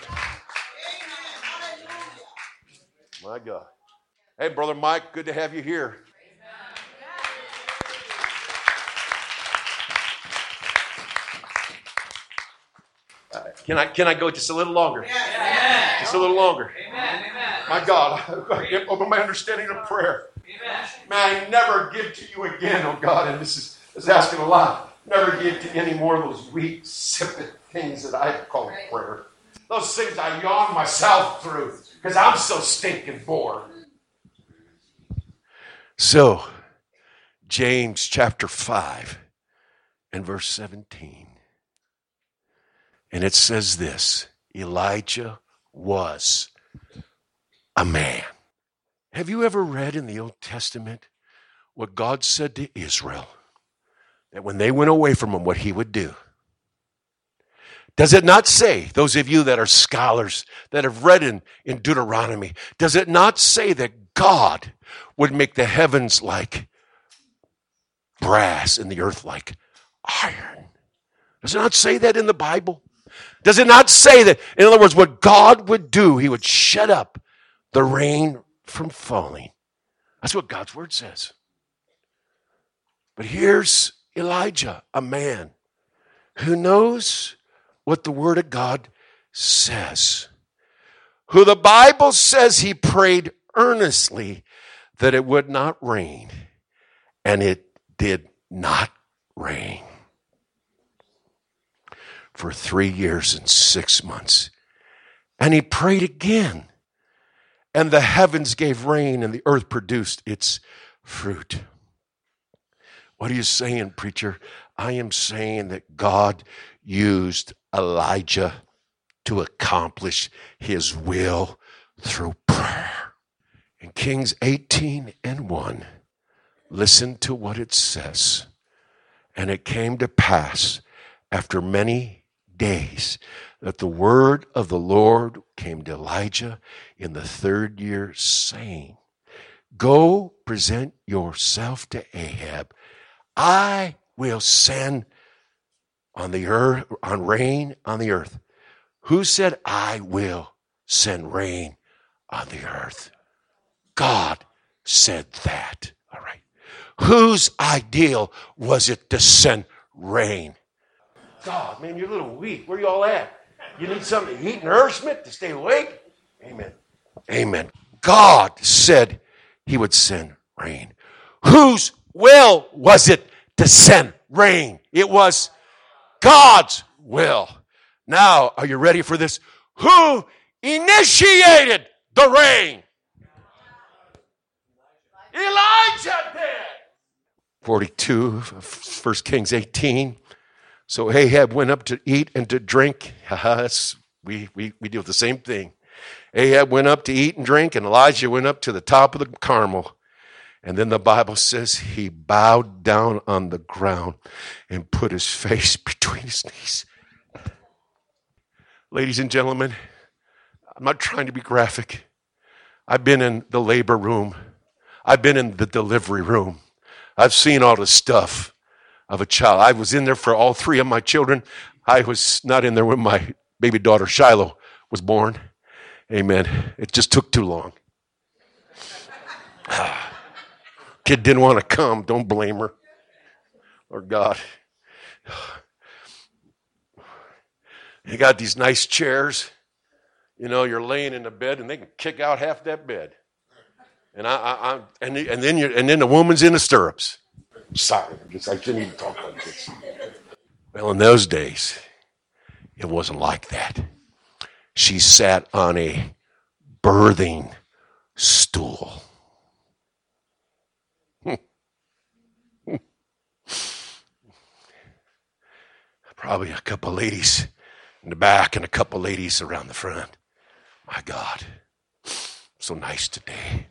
My God. Hey, Brother Mike, good to have you here. Can I can I go just a little longer? Just a little longer. My God, open my understanding of prayer. May I never give to you again, oh God, and this is, is asking a lot never give to any more of those weak, sipping things that I call prayer. Those things I yawn myself through because I'm so stinking bored. So, James chapter 5 and verse 17. And it says this Elijah was a man. Have you ever read in the Old Testament what God said to Israel? that when they went away from him, what he would do. Does it not say, those of you that are scholars that have read in, in Deuteronomy, does it not say that God would make the heavens like brass and the earth like iron? Does it not say that in the Bible? Does it not say that, in other words, what God would do, he would shut up the rain from falling? That's what God's word says. But here's Elijah, a man who knows what the Word of God says, who the Bible says he prayed earnestly that it would not rain, and it did not rain for three years and six months. And he prayed again, and the heavens gave rain, and the earth produced its fruit. What are you saying, preacher? I am saying that God used Elijah to accomplish his will through prayer. In Kings 18 and 1, listen to what it says. And it came to pass after many days that the word of the Lord came to Elijah in the third year, saying, Go present yourself to Ahab. I will send on the earth on rain on the earth. Who said I will send rain on the earth? God said that. All right. Whose ideal was it to send rain? God, man, you're a little weak. Where you all at? You need something to eat, nourishment to stay awake? Amen. Amen. God said he would send rain. Whose will was it to send rain? It was God's will. Now, are you ready for this? Who initiated the rain? Elijah did. 42, 1 Kings 18. So Ahab went up to eat and to drink. we, we, we do the same thing. Ahab went up to eat and drink, and Elijah went up to the top of the Carmel. And then the Bible says he bowed down on the ground and put his face between his knees. Ladies and gentlemen, I'm not trying to be graphic. I've been in the labor room, I've been in the delivery room, I've seen all the stuff of a child. I was in there for all three of my children. I was not in there when my baby daughter Shiloh was born. Amen. It just took too long. Kid didn't want to come. Don't blame her. Lord God. You got these nice chairs. You know, you're laying in the bed and they can kick out half that bed. And I, I, I and, and then you and then the woman's in the stirrups. Sorry, I just shouldn't even talk like this. Well, in those days, it wasn't like that. She sat on a birthing stool. Probably a couple ladies in the back and a couple ladies around the front. My God, so nice today.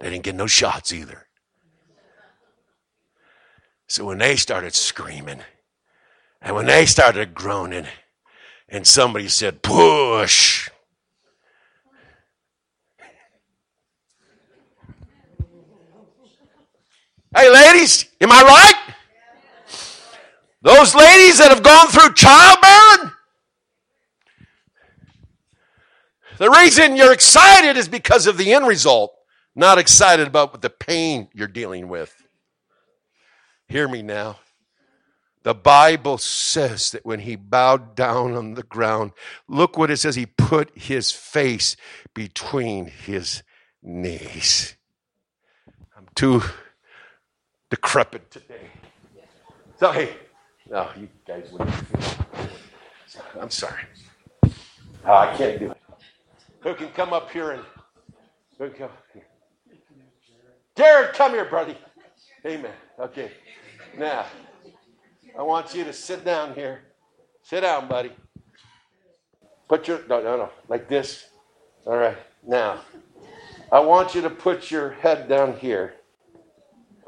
They didn't get no shots either. So when they started screaming, and when they started groaning, and somebody said, push. Hey, ladies, am I right? Those ladies that have gone through childbearing, the reason you're excited is because of the end result, not excited about the pain you're dealing with. Hear me now. The Bible says that when he bowed down on the ground, look what it says. He put his face between his knees. I'm too decrepit today. So, hey, no, you guys wouldn't. I'm sorry. Oh, I can't do it. Who can come up here and. Who can come here? Jared, come here, buddy. Amen. Okay. Now, I want you to sit down here. Sit down, buddy. Put your, no, no, no, like this. All right. Now, I want you to put your head down here.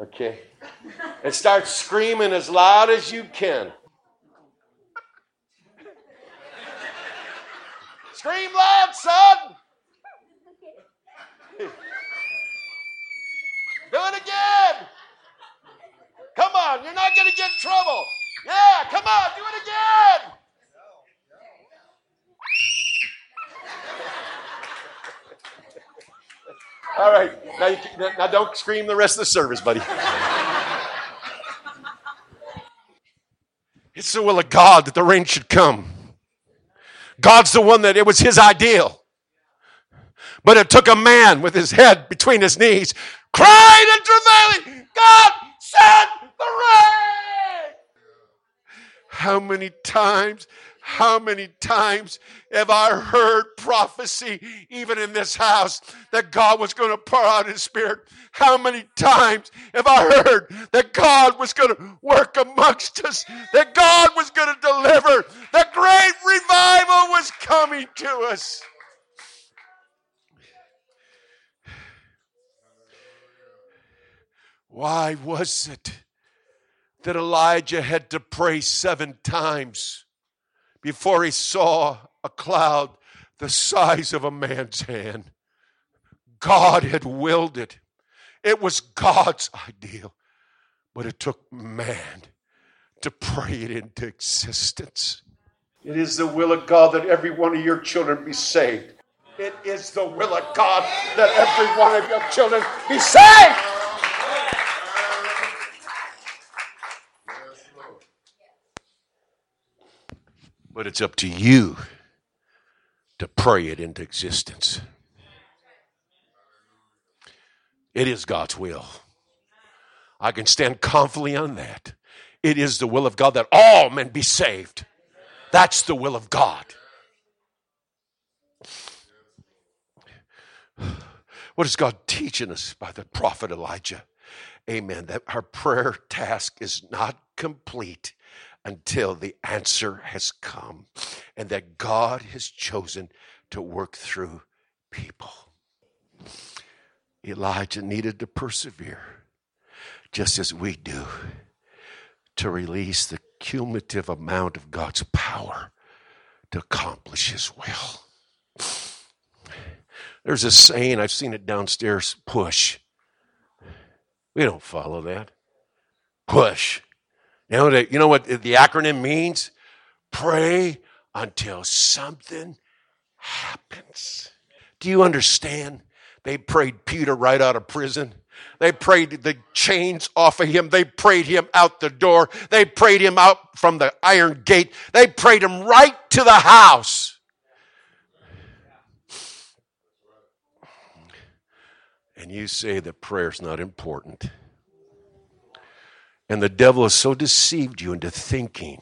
Okay. And start screaming as loud as you can. Scream loud, son. Do it again. Come on, you're not going to get in trouble. Yeah, come on, do it again. All right, now, you, now don't scream the rest of the service, buddy. it's the will of God that the rain should come. God's the one that it was his ideal. But it took a man with his head between his knees, crying and travailing, God, send rain. How many times, how many times have I heard prophecy, even in this house, that God was going to pour out His Spirit? How many times have I heard that God was going to work amongst us, that God was going to deliver, that great revival was coming to us? Why was it that Elijah had to pray seven times before he saw a cloud the size of a man's hand? God had willed it. It was God's ideal, but it took man to pray it into existence. It is the will of God that every one of your children be saved. It is the will of God that every one of your children be saved. But it's up to you to pray it into existence. It is God's will. I can stand confidently on that. It is the will of God that all men be saved. That's the will of God. What is God teaching us by the prophet Elijah? Amen. That our prayer task is not complete until the answer has come and that God has chosen to work through people. Elijah needed to persevere, just as we do, to release the cumulative amount of God's power to accomplish His will. There's a saying, I've seen it downstairs push. We don't follow that. Push. You know, the, you know what the acronym means? Pray until something happens. Do you understand? They prayed Peter right out of prison. They prayed the chains off of him. They prayed him out the door. They prayed him out from the iron gate. They prayed him right to the house. And you say that prayer's not important. And the devil has so deceived you into thinking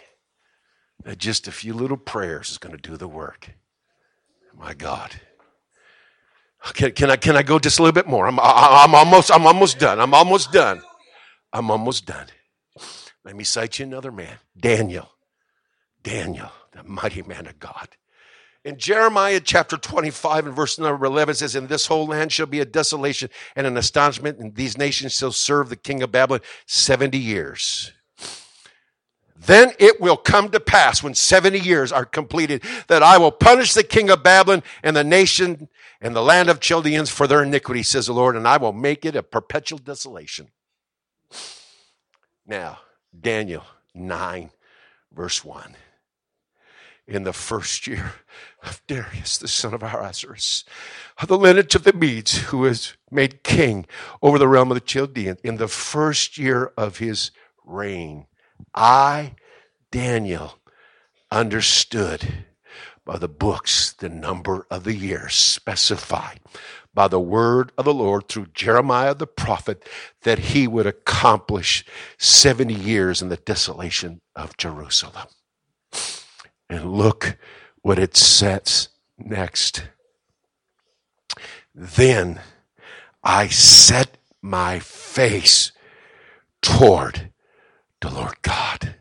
that just a few little prayers is going to do the work. My God. Can, can, I, can I go just a little bit more? I'm, I'm, almost, I'm almost done. I'm almost done. I'm almost done. Let me cite you another man Daniel. Daniel, the mighty man of God. In Jeremiah chapter 25 and verse number 11 says, In this whole land shall be a desolation and an astonishment, and these nations shall serve the king of Babylon 70 years. Then it will come to pass when 70 years are completed that I will punish the king of Babylon and the nation and the land of Chaldeans for their iniquity, says the Lord, and I will make it a perpetual desolation. Now, Daniel 9, verse 1 in the first year of Darius, the son of Ahasuerus, of the lineage of the Medes, who was made king over the realm of the Chaldeans, in the first year of his reign. I, Daniel, understood by the books the number of the years specified by the word of the Lord through Jeremiah the prophet that he would accomplish 70 years in the desolation of Jerusalem. And look what it sets next. Then I set my face toward the Lord God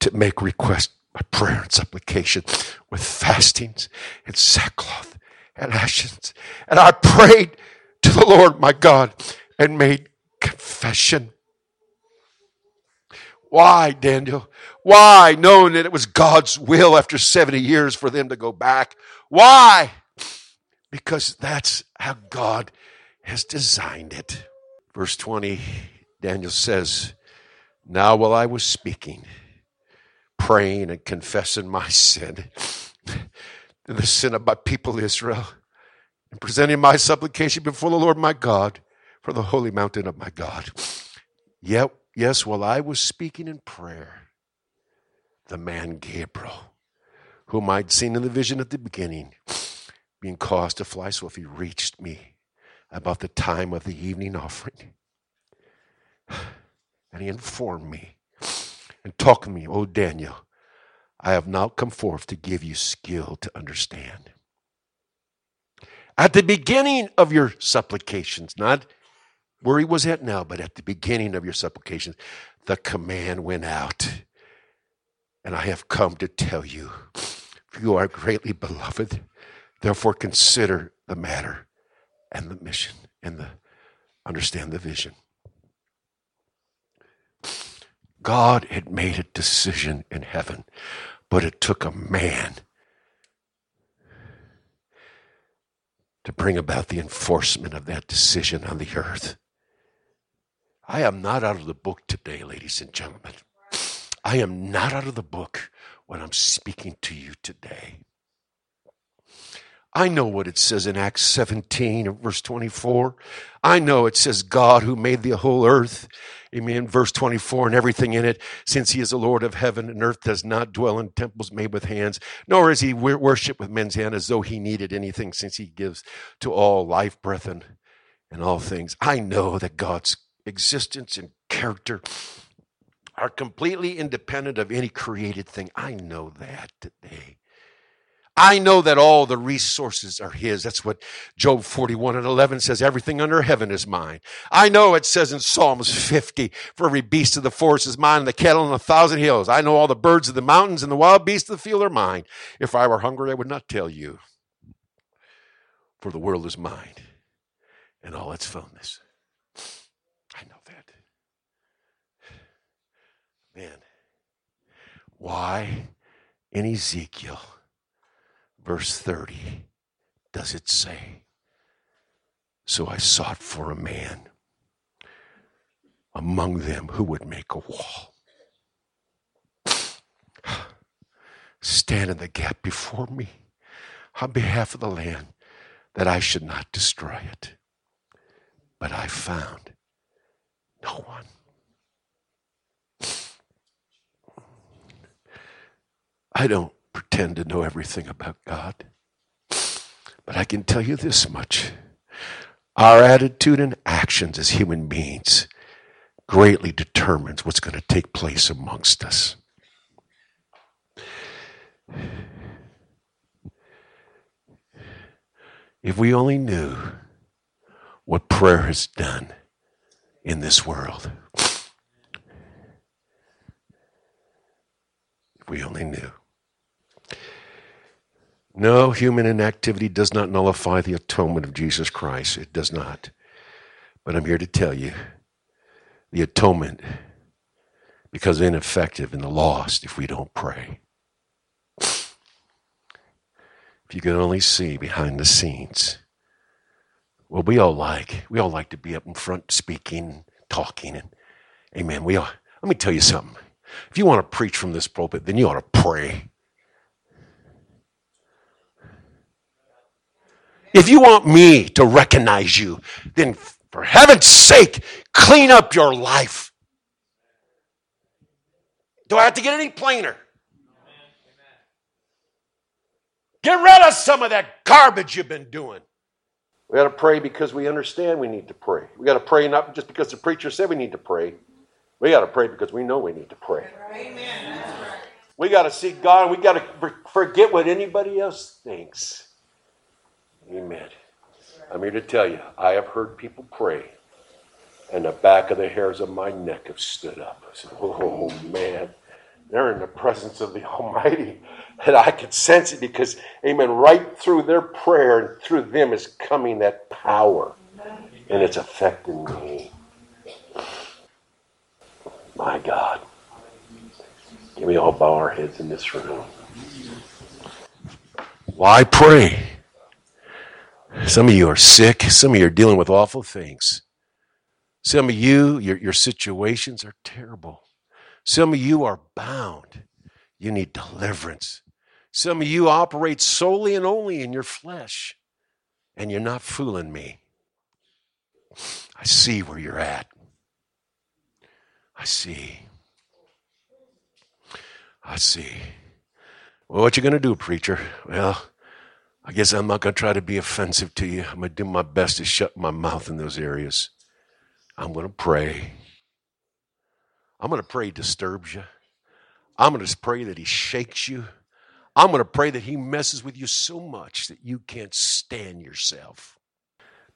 to make request by prayer and supplication with fastings and sackcloth and ashes. And I prayed to the Lord my God and made confession why, Daniel? Why, knowing that it was God's will after 70 years for them to go back? Why? Because that's how God has designed it. Verse 20, Daniel says, Now while I was speaking, praying and confessing my sin, and the sin of my people Israel, and presenting my supplication before the Lord my God for the holy mountain of my God. Yet Yes, while I was speaking in prayer, the man Gabriel, whom I'd seen in the vision at the beginning, being caused to fly so if he reached me about the time of the evening offering. And he informed me and talk to me, O Daniel. I have now come forth to give you skill to understand. At the beginning of your supplications, not where he was at now, but at the beginning of your supplications, the command went out. And I have come to tell you, you are greatly beloved. Therefore, consider the matter and the mission and the understand the vision. God had made a decision in heaven, but it took a man to bring about the enforcement of that decision on the earth. I am not out of the book today, ladies and gentlemen. I am not out of the book when I'm speaking to you today. I know what it says in Acts 17, verse 24. I know it says God who made the whole earth. Amen. Verse 24 and everything in it, since he is the Lord of heaven and earth, does not dwell in temples made with hands, nor is he worshipped with men's hands as though he needed anything, since he gives to all life, breath, and, and all things. I know that God's existence and character are completely independent of any created thing. I know that today. I know that all the resources are His. That's what Job 41 and 11 says. Everything under heaven is mine. I know it says in Psalms 50, for every beast of the forest is mine, and the cattle on a thousand hills. I know all the birds of the mountains and the wild beasts of the field are mine. If I were hungry, I would not tell you, for the world is mine and all its fullness. I know that. Man, why in Ezekiel? verse 30, does it say? So I sought for a man among them who would make a wall. Stand in the gap before me on behalf of the land that I should not destroy it. But I found no one. I don't pretend to know everything about God. But I can tell you this much our attitude and actions as human beings greatly determines what's going to take place amongst us. If we only knew what prayer has done in this world, if we only knew. No, human inactivity does not nullify the atonement of Jesus Christ. It does not. But I'm here to tell you the atonement becomes ineffective in the lost if we don't pray. If you can only see behind the scenes. Well, we all like we all like to be up in front speaking, talking, and amen. We all let me tell you something. If you want to preach from this pulpit, then you ought to pray. If you want me to recognize you, then for heaven's sake, clean up your life. Do I have to get any plainer? Get rid of some of that garbage you've been doing. We got to pray because we understand we need to pray. We got to pray not just because the preacher said we need to pray. We got to pray because we know we need to pray. Amen. We got to seek God. We got to forget what anybody else thinks. Amen. I'm here to tell you, I have heard people pray, and the back of the hairs of my neck have stood up. I said, Oh, man. They're in the presence of the Almighty. And I could sense it because, amen, right through their prayer and through them is coming that power. And it's affecting me. My God. Can we all bow our heads in this room? Why pray? Some of you are sick. Some of you are dealing with awful things. Some of you, your, your situations are terrible. Some of you are bound. You need deliverance. Some of you operate solely and only in your flesh, and you're not fooling me. I see where you're at. I see. I see. Well, what you going to do, preacher? Well, I guess I'm not going to try to be offensive to you. I'm going to do my best to shut my mouth in those areas. I'm going to pray. I'm going to pray disturbs you. I'm going to pray that He shakes you. I'm going to pray that He messes with you so much that you can't stand yourself.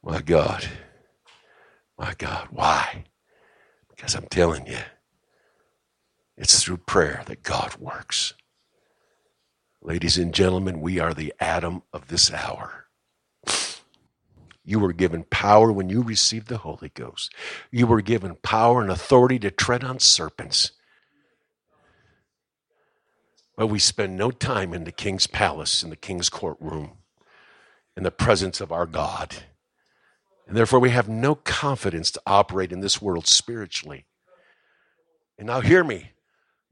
My God. My God. Why? Because I'm telling you, it's through prayer that God works. Ladies and gentlemen, we are the Adam of this hour. You were given power when you received the Holy Ghost. You were given power and authority to tread on serpents. But we spend no time in the king's palace, in the king's courtroom, in the presence of our God. And therefore, we have no confidence to operate in this world spiritually. And now, hear me.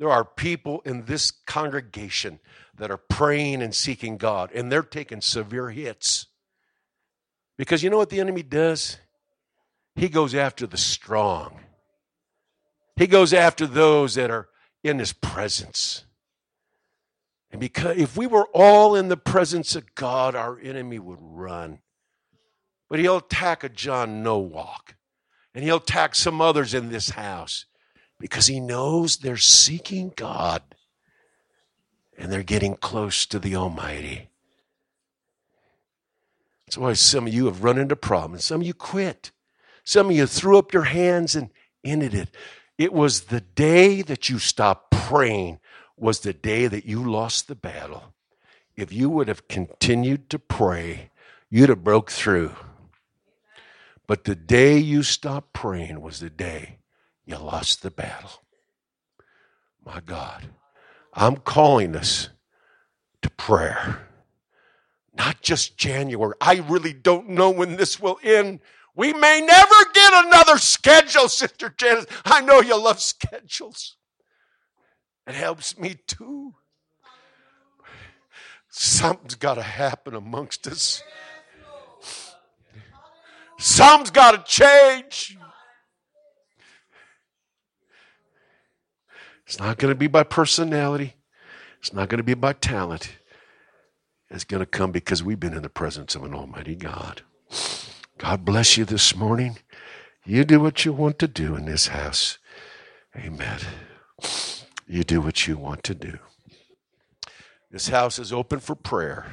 There are people in this congregation that are praying and seeking God, and they're taking severe hits. Because you know what the enemy does? He goes after the strong, he goes after those that are in his presence. And because if we were all in the presence of God, our enemy would run. But he'll attack a John Nowalk, and he'll attack some others in this house because he knows they're seeking God and they're getting close to the Almighty. That's why some of you have run into problems. Some of you quit. Some of you threw up your hands and ended it. It was the day that you stopped praying, was the day that you lost the battle. If you would have continued to pray, you'd have broke through. But the day you stopped praying was the day you lost the battle. My God, I'm calling us to prayer. Not just January. I really don't know when this will end. We may never get another schedule, Sister Janice. I know you love schedules. It helps me too. Something's got to happen amongst us. Something's got to change. It's not going to be by personality. It's not going to be by talent. It's going to come because we've been in the presence of an Almighty God. God bless you this morning. You do what you want to do in this house. Amen. You do what you want to do. This house is open for prayer.